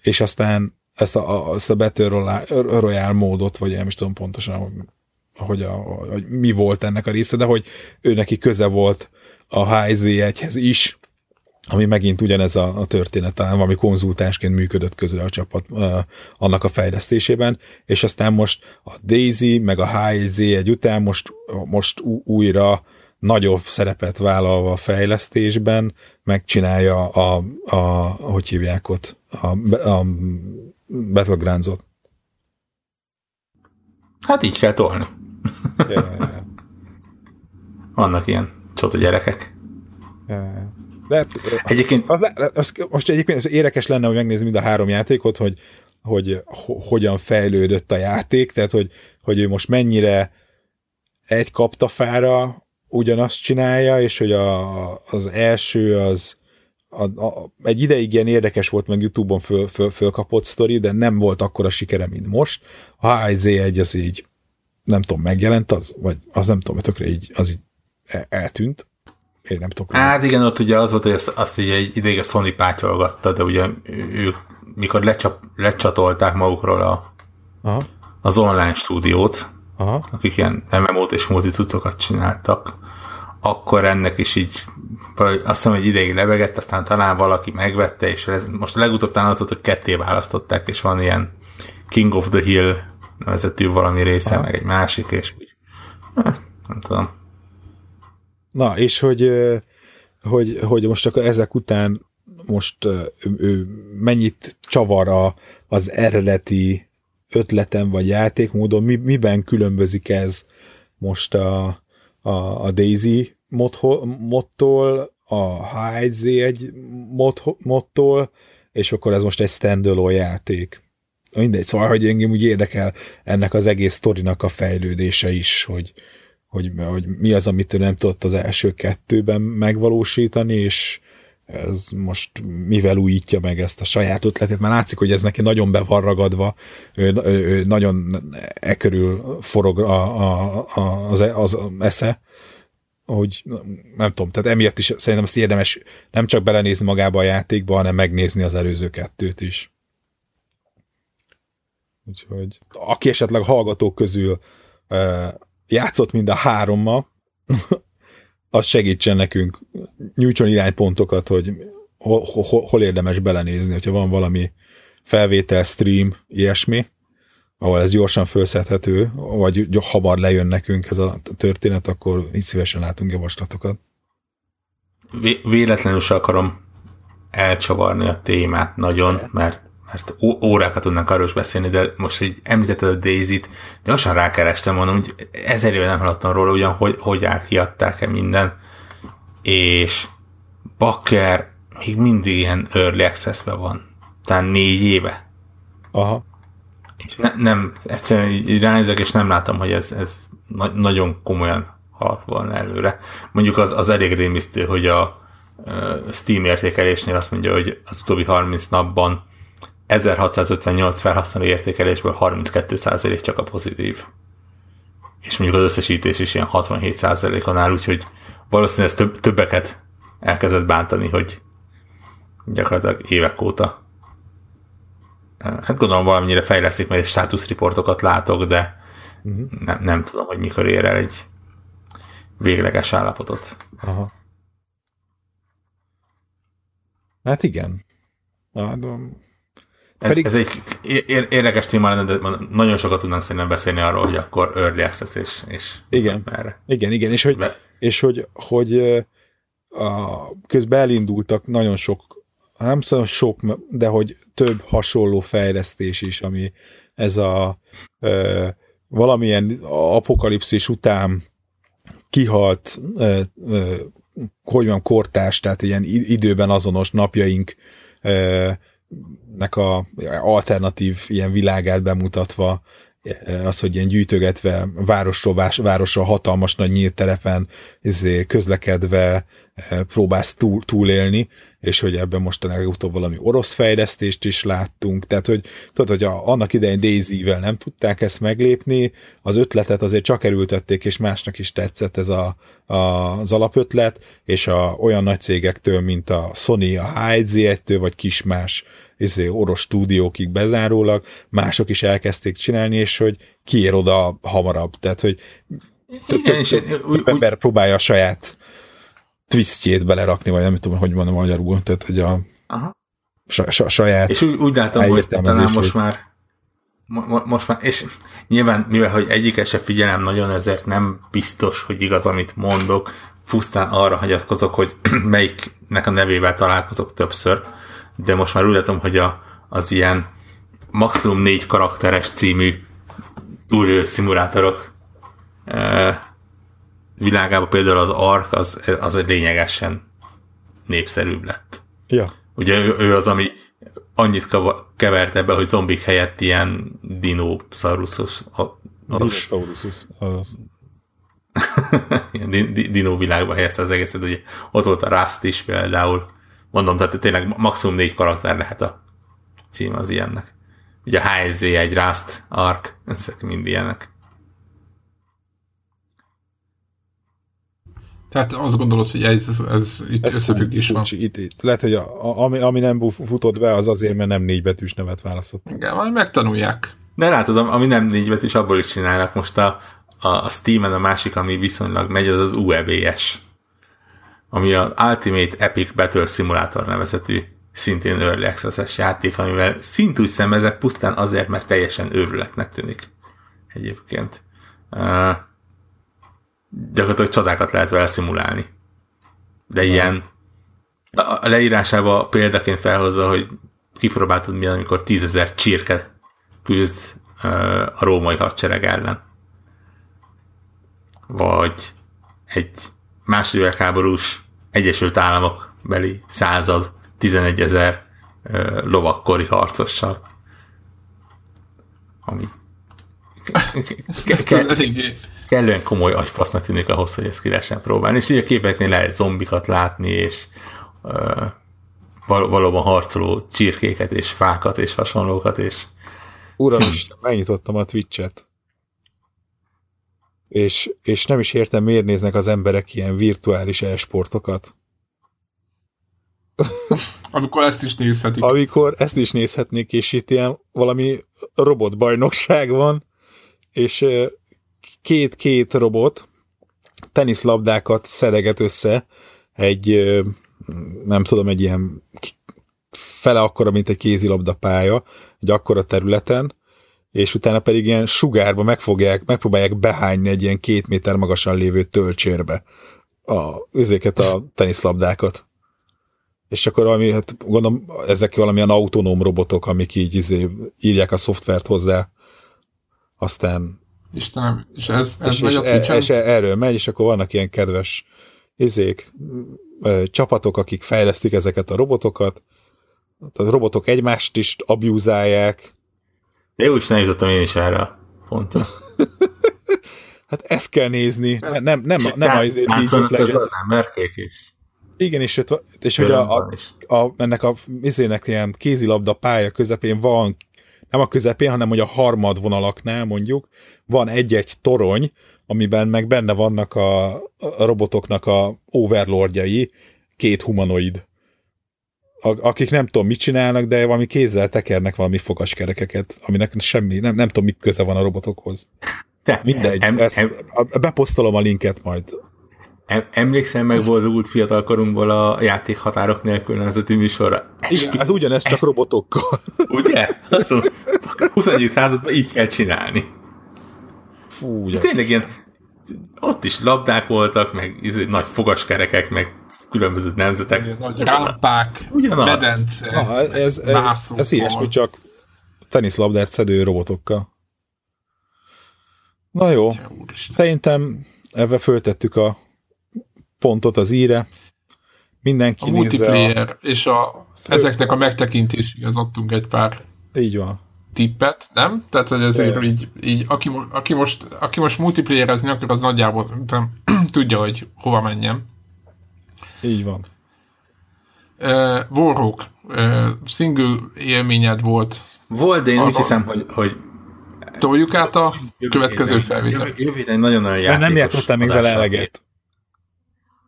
B: És aztán ezt a, ezt a Battle Royale módot, vagy nem is tudom pontosan, hogy, a, hogy mi volt ennek a része, de hogy ő neki köze volt a HZ1-hez is, ami megint ugyanez a, a történet, talán valami konzultásként működött közre a csapat uh, annak a fejlesztésében, és aztán most a Daisy, meg a HZ1 után most, most újra nagyobb szerepet vállalva a fejlesztésben, megcsinálja a, a, a hogy hívják ott, a, a Battlegrounds-ot.
C: Hát így kell tolni. Vannak ilyen csoda gyerekek.
B: De egyébként az, az, most egyébként az érdekes lenne, hogy megnézni mind a három játékot, hogy, hogy hogyan fejlődött a játék, tehát hogy, hogy ő most mennyire egy kaptafára ugyanazt csinálja, és hogy a, az első az a, a, egy ideig ilyen érdekes volt, meg Youtube-on föl, föl, fölkapott sztori, de nem volt akkora sikere, mint most. A HZ1 az így nem tudom, megjelent az, vagy az nem tudom, tökre így, az így eltűnt. Én nem tudok.
C: Hát igen, ott ugye az volt, hogy azt, azt így egy ideig a Sony pátyolgatta, de ugye ők mikor lecsap, lecsatolták magukról a, Aha. az online stúdiót, Aha. akik ilyen MMO-t és multicucokat csináltak, akkor ennek is így azt hiszem, hogy ideig lebegett, aztán talán valaki megvette, és ez, most a legutóbb talán az volt, hogy ketté választották, és van ilyen King of the Hill nevezetű valami része, Aha. meg egy másik, és úgy, nem tudom.
B: Na, és hogy, hogy, hogy most akkor ezek után most ő mennyit csavar a, az eredeti ötletem vagy játékmódon, mi, miben különbözik ez most a, a, a Daisy modtól, a H1Z1 mod, modtól, és akkor ez most egy standalone játék. Mindegy, szóval, hogy engem úgy érdekel ennek az egész sztorinak a fejlődése is, hogy, hogy, hogy mi az, amit ő nem tudott az első kettőben megvalósítani, és ez most mivel újítja meg ezt a saját ötletét, mert látszik, hogy ez neki nagyon be van ragadva, ő, ő, ő nagyon e körül forog a, a, a, az, az esze, hogy nem tudom, tehát emiatt is szerintem ezt érdemes nem csak belenézni magába a játékba, hanem megnézni az előző kettőt is. Úgyhogy aki esetleg hallgatók közül játszott mind a hárommal, az segítsen nekünk, nyújtson iránypontokat, hogy hol, hol, hol érdemes belenézni, hogyha van valami felvétel, stream, ilyesmi, ahol ez gyorsan felszedhető, vagy hamar lejön nekünk ez a történet, akkor így szívesen látunk javaslatokat.
C: Véletlenül se akarom elcsavarni a témát nagyon, mert mert órákat tudnánk arról is beszélni, de most így említetted a Daisy-t, gyorsan rákerestem, mondom, hogy ezer éve nem hallottam róla, ugyan, hogy, hogy átkiadták-e minden, és Bakker még mindig ilyen early access van. Tehát négy éve.
B: Aha.
C: És ne, nem, egyszerűen így ránézek, és nem látom, hogy ez, ez na- nagyon komolyan halt volna előre. Mondjuk az, az elég rémisztő, hogy a uh, Steam értékelésnél azt mondja, hogy az utóbbi 30 napban 1658 felhasználó értékelésből 32% csak a pozitív. és mondjuk az összesítés is ilyen 67%-on áll, úgyhogy valószínűleg ez több, többeket elkezdett bántani, hogy gyakorlatilag évek óta. Hát gondolom valamennyire fejleszik, mert státuszriportokat látok, de uh-huh. nem, nem tudom, hogy mikor ér el egy végleges állapotot. Aha.
B: Hát igen. Hát,
C: ez, Pedig... ez egy érdekes téma lenne, de nagyon sokat tudnánk szerintem beszélni arról, hogy akkor early access és, és
B: igen, merre. Igen, igen, és hogy, Be... és hogy, hogy a, közben elindultak nagyon sok, nem szóval sok, de hogy több hasonló fejlesztés is, ami ez a ö, valamilyen apokalipszis után kihalt ö, ö, hogy van kortás, tehát ilyen időben azonos napjaink ö, nek a alternatív ilyen világát bemutatva, az, hogy ilyen gyűjtögetve városról városra hatalmas nagy nyílt terepen izé, közlekedve eh, próbálsz túl, túlélni, és hogy ebben most a legutóbb valami orosz fejlesztést is láttunk, tehát hogy tudod, hogy a, annak idején Daisy-vel nem tudták ezt meglépni, az ötletet azért csak erültették, és másnak is tetszett ez a, a, az alapötlet, és a, olyan nagy cégektől, mint a Sony, a HZ1-től, vagy kis más izé, orosz stúdiókig bezárólag, mások is elkezdték csinálni, és hogy kiér oda hamarabb. Tehát, hogy több ember próbálja a saját twistjét belerakni, vagy nem tudom, hogy mondom magyarul, tehát, hogy a Aha. saját
C: És úgy, úgy látom, hogy talán most már most már, és nyilván, mivel hogy egyiket se figyelem nagyon, ezért nem biztos, hogy igaz, amit mondok, pusztán arra hagyatkozok, hogy melyiknek a nevével találkozok többször, de most már úgy látom, hogy a, az ilyen maximum négy karakteres című túlélő szimulátorok e, világában például az Ark az, az lényegesen népszerűbb lett.
B: Ja.
C: Ugye ő, ő az, ami annyit kevert ebbe, hogy zombik helyett ilyen dinószauruszos
B: Dinosaurus. Az.
C: Dino világba helyezte az egészet, hogy ott volt a Rust is például, Mondom, tehát tényleg maximum négy karakter lehet a cím az ilyennek. Ugye a HSZ egy Rust, Ark, ezek mind ilyenek.
A: Tehát azt gondolod, hogy ez, ez, ez itt ez összefüggés van.
B: Itt, itt. Lehet, hogy a, a, ami, ami nem futott be, az azért, mert nem négy betűs nevet választott.
A: Igen, majd megtanulják.
C: De látod, ami nem négy betűs, abból is csinálnak. Most a, a, a Steam-en a másik, ami viszonylag megy, az az UEBS ami a Ultimate Epic Battle Simulator nevezetű szintén Early access játék, amivel szintúgy szemezek pusztán azért, mert teljesen őrületnek tűnik egyébként. Uh, gyakorlatilag csodákat lehet vele szimulálni. De ilyen a leírásába példaként felhozza, hogy kipróbáltad milyen, amikor tízezer csirke küzd a római hadsereg ellen. Vagy egy második háborús Egyesült Államok beli század 11 ezer lovakkori harcossal. Ami ke- ke- kellően komoly agyfasznak tűnik ahhoz, hogy ezt ki lehessen próbálni. És így a képeknél lehet zombikat látni, és uh, val- valóban harcoló csirkéket, és fákat, és hasonlókat, és
B: Uram, megnyitottam a Twitch-et és, és nem is értem, miért néznek az emberek ilyen virtuális e-sportokat.
A: Amikor ezt is nézhetik.
B: Amikor ezt is nézhetnék, és itt ilyen valami robotbajnokság van, és két-két robot teniszlabdákat szedeget össze egy, nem tudom, egy ilyen fele akkora, mint egy kézilabda pálya, egy akkora területen, és utána pedig ilyen sugárba megfogják, megpróbálják behányni egy ilyen két méter magasan lévő töltsérbe a, üzéket a teniszlabdákat. És akkor valami, hát gondolom, ezek valamilyen autonóm robotok, amik így izé, írják a szoftvert hozzá, aztán
A: Istenem, és ez, ez
B: és, megy és, a e, és erről megy, és akkor vannak ilyen kedves izék, csapatok, akik fejlesztik ezeket a robotokat, a robotok egymást is abjúzálják,
C: de úgy sem jutottam én is erre a pontra.
B: hát ezt kell nézni. Nem, nem, nem, nem az
C: League az, az emberkék is.
B: Igen, és, és hogy a, a, a, ennek a izének ilyen kézilabda pálya közepén van nem a közepén, hanem hogy a harmad vonalaknál mondjuk van egy-egy torony, amiben meg benne vannak a, a robotoknak a overlordjai, két humanoid, akik nem tudom mit csinálnak, de valami kézzel tekernek valami fogaskerekeket, aminek semmi, nem, nem tudom mit köze van a robotokhoz. De, Mindegy, em, ezt, em, beposztolom a linket majd.
C: Em, emlékszel meg volt fiatalkorunkból a játék határok nélkül nevezetű műsorra?
B: Igen, ez ugyanez, csak robotokkal.
C: Ugye? Azt 21. században így kell csinálni.
B: Fú, ugye.
C: Tényleg ilyen, ott is labdák voltak, meg izé, nagy fogaskerekek, meg különböző nemzetek.
A: Ugye, nagy rámpák, Ugyanaz. medence,
B: ez, ez, ez ilyesmi, csak teniszlabdát szedő robotokkal. Na jó, szerintem ebbe föltettük a pontot az íre. Mindenki
A: a multiplayer a... és a, ezeknek a megtekintéséhez adtunk egy pár
B: így van.
A: tippet, nem? Tehát, hogy ezért így, így aki, aki, most, aki most multiplayerezni akar, az nagyjából nem, tudja, hogy hova menjen.
B: Így van.
A: Uh, Warhawk, uh, single élményed volt.
C: Volt, de én úgy hiszem, hogy, hogy
A: Toljuk át a következő felvétel.
C: Jövő héten nagyon-nagyon játékos.
B: Nem játszottam még vele eleget.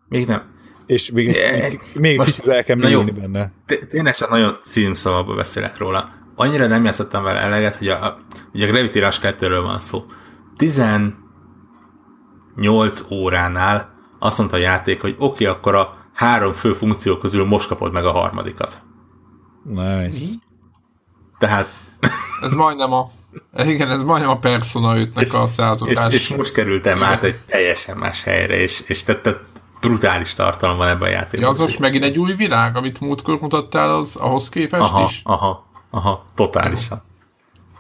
C: Még nem.
B: És még, még, még Most, kicsit el kell jó, benne.
C: Tényleg csak nagyon címszavakba beszélek róla. Annyira nem játszottam vele eleget, hogy a, hogy a Gravity Rush 2-ről van szó. 18 óránál azt mondta a játék, hogy oké, okay, akkor a három fő funkció közül most kapod meg a harmadikat.
B: Nice.
C: Tehát...
A: Ez majdnem a igen, ez majdnem a Persona 5-nek a századás.
C: És, és most kerültem át egy teljesen más helyre, és, és tehát, tehát brutális tartalom van ebben a játékban.
A: Ja, az most megint egy új világ, amit múltkor mutattál, az ahhoz képest
C: aha,
A: is?
C: Aha, aha, totálisan.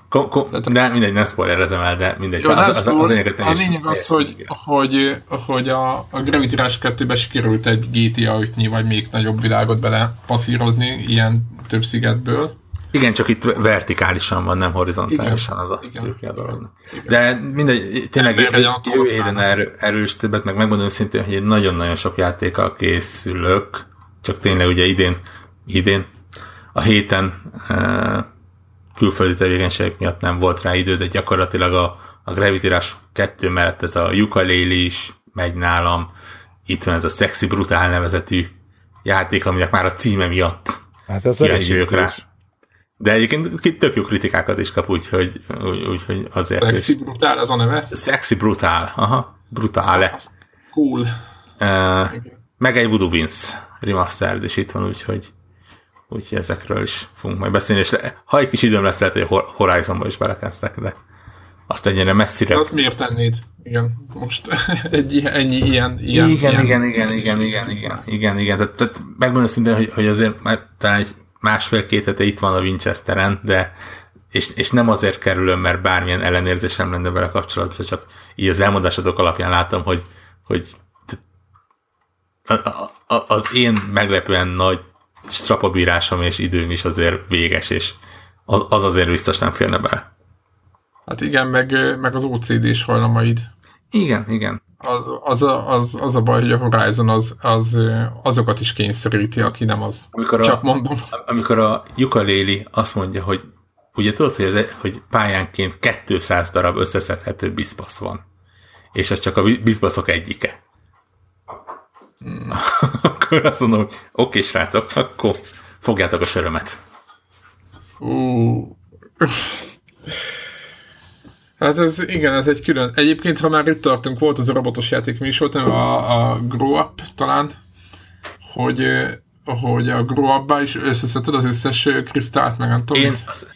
C: Ko, ko, de mindegy, nem spoilerezem el, de mindegy.
A: Jó, az, az, az, az, lényeg, a lényeg az, hogy, hogy, hogy a, a Gravity Rush 2-be sikerült egy GTA 5 vagy még nagyobb világot bele passzírozni ilyen több szigetből.
C: Igen, csak itt vertikálisan van, nem horizontálisan igen, az a trükkje a dolognak. De mindegy, tényleg jövő erő, erős többet, meg megmondom szintén, hogy én nagyon-nagyon sok játékkal készülök, csak tényleg ugye idén, idén, a héten e, külföldi tevékenységek miatt nem volt rá idő, de gyakorlatilag a, a Gravity Rush 2 mellett ez a ukulele is megy nálam, itt van ez a Sexy Brutál nevezetű játék, aminek már a címe miatt
B: hát ez elég rá.
C: De egyébként tök jó kritikákat is kap, úgyhogy, úgy, úgy, hogy azért...
A: Sexy is. Brutál az a neve?
C: Sexy Brutál, aha, Brutále.
A: Cool.
C: Uh, meg egy Voodoo Vince remastered is itt van, úgyhogy úgyhogy ezekről is fogunk majd beszélni, és le, ha egy kis időm lesz, lehet, hogy a Horizonba is belekezdtek, de azt ennyire messzire.
A: Azt miért tennéd? Igen, most egy ennyi ilyen... ilyen
C: igen, ilyen, igen, igen, igen, igen, igen, igen, igen, tehát, tehát megmondom szintén, hogy, hogy azért már talán egy másfél-két hete itt van a Winchesteren, de és, és nem azért kerülöm, mert bármilyen ellenérzésem lenne vele kapcsolatban, csak így az elmondásodok alapján látom, hogy, hogy az én meglepően nagy strapabírásom és időm is azért véges, és az, az azért biztos nem férne bele.
A: Hát igen, meg, meg az OCD-s hajlamaid.
C: Igen, igen.
A: Az, az, a, az, az a baj, hogy a Horizon az, az, azokat is kényszeríti, aki nem az. Amikor Csak a, mondom.
C: Amikor a Yukaléli azt mondja, hogy ugye tudod, hogy, ez, hogy pályánként 200 darab összeszedhető bizbasz van. És ez csak a bizbaszok egyike. Hmm. akkor azt mondom, hogy oké, srácok, akkor fogjátok a sörömet.
A: Uh. Hát ez, igen, ez egy külön. Egyébként, ha már itt tartunk, volt az a robotos játék volt, a, a Grow Up talán, hogy, hogy a Grow up is összeszedted az összes kristált, meg nem tudom. Én az...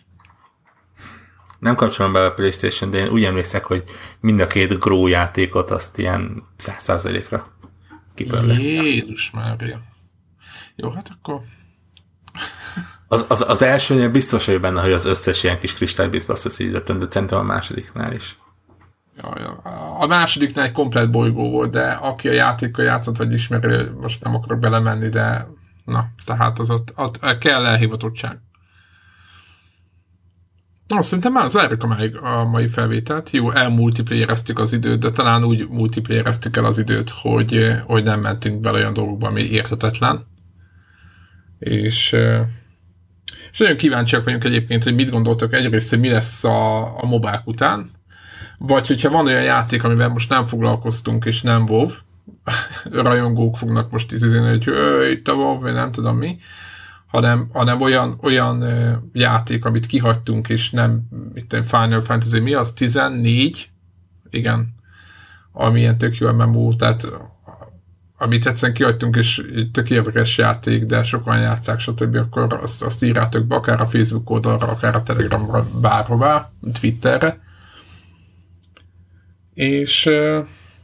C: nem kapcsolom be a Playstation, de én úgy emlékszek, hogy mind a két Grow játékot azt ilyen száz százalékra
A: kipörle. Jézus Mária. Jó, hát akkor
C: az, az, az elsőnél biztos hogy benne, hogy az összes ilyen kis kristálybizbasz összegyűjtöttem, de szerintem a másodiknál is.
A: Ja, ja. A másodiknál egy komplet bolygó volt, de aki a játékkal játszott, vagy ismerő, most nem akarok belemenni, de na, tehát az ott, ott kell elhivatottság. Na, szerintem már zárjuk a mai, a mai felvételt. Jó, elmultiplayereztük az időt, de talán úgy multiplayereztük el az időt, hogy, hogy nem mentünk bele olyan dolgokba, ami értetetlen. És És nagyon kíváncsiak vagyunk egyébként, hogy mit gondoltok egyrészt, hogy mi lesz a, a mobák után, vagy hogyha van olyan játék, amivel most nem foglalkoztunk, és nem WoW, rajongók fognak most izézni, hogy itt a WoW, vagy nem tudom mi, hanem, hanem olyan, olyan játék, amit kihagytunk, és nem, itt Final Fantasy mi az, 14? Igen. Ami ilyen tök jó MMO, tehát amit egyszerűen kihagytunk, és tök érdekes játék, de sokan játszák, stb., akkor azt, azt írjátok be, akár a Facebook oldalra, akár a Telegramra, bárhová, Twitterre. És,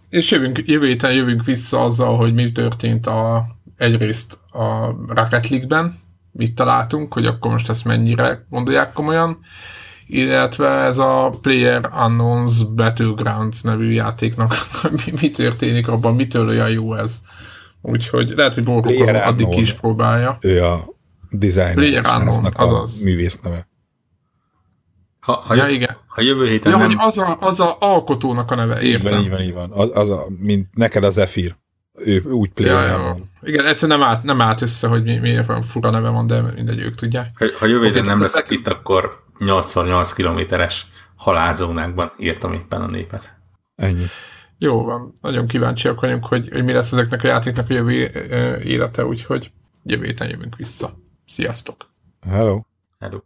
A: és jövünk, jövő héten jövünk vissza azzal, hogy mi történt a, egyrészt a Rocket League-ben, mit találtunk, hogy akkor most ezt mennyire gondolják komolyan, illetve ez a Player Unknowns Battlegrounds nevű játéknak mi, mi történik abban, mitől olyan jó ez. Úgyhogy lehet, hogy Borgok addig ki is próbálja.
B: Ő a designer, Player Unknown, azaz. a művész neve.
C: Ha, ha, ja, igen. ha jövő héten
A: ja, nem... hogy az a, az a alkotónak a neve, értem.
B: Így van, így van, így van. Az, az a, mint neked az Zephyr. Ő úgy player ja, ja.
A: Igen, egyszerűen nem állt, nem állt össze, hogy mi, miért van fura neve van, de mindegy, ők tudják.
C: Ha, ha jövő héten nem leszek itt, akkor 8x8 kilométeres halálzónákban írtam éppen a népet.
B: Ennyi.
A: Jó van, nagyon kíváncsiak vagyunk, hogy, hogy mi lesz ezeknek a játéknak a jövő élete, úgyhogy jövő héten jövünk vissza. Sziasztok!
B: Hello!
C: Hello!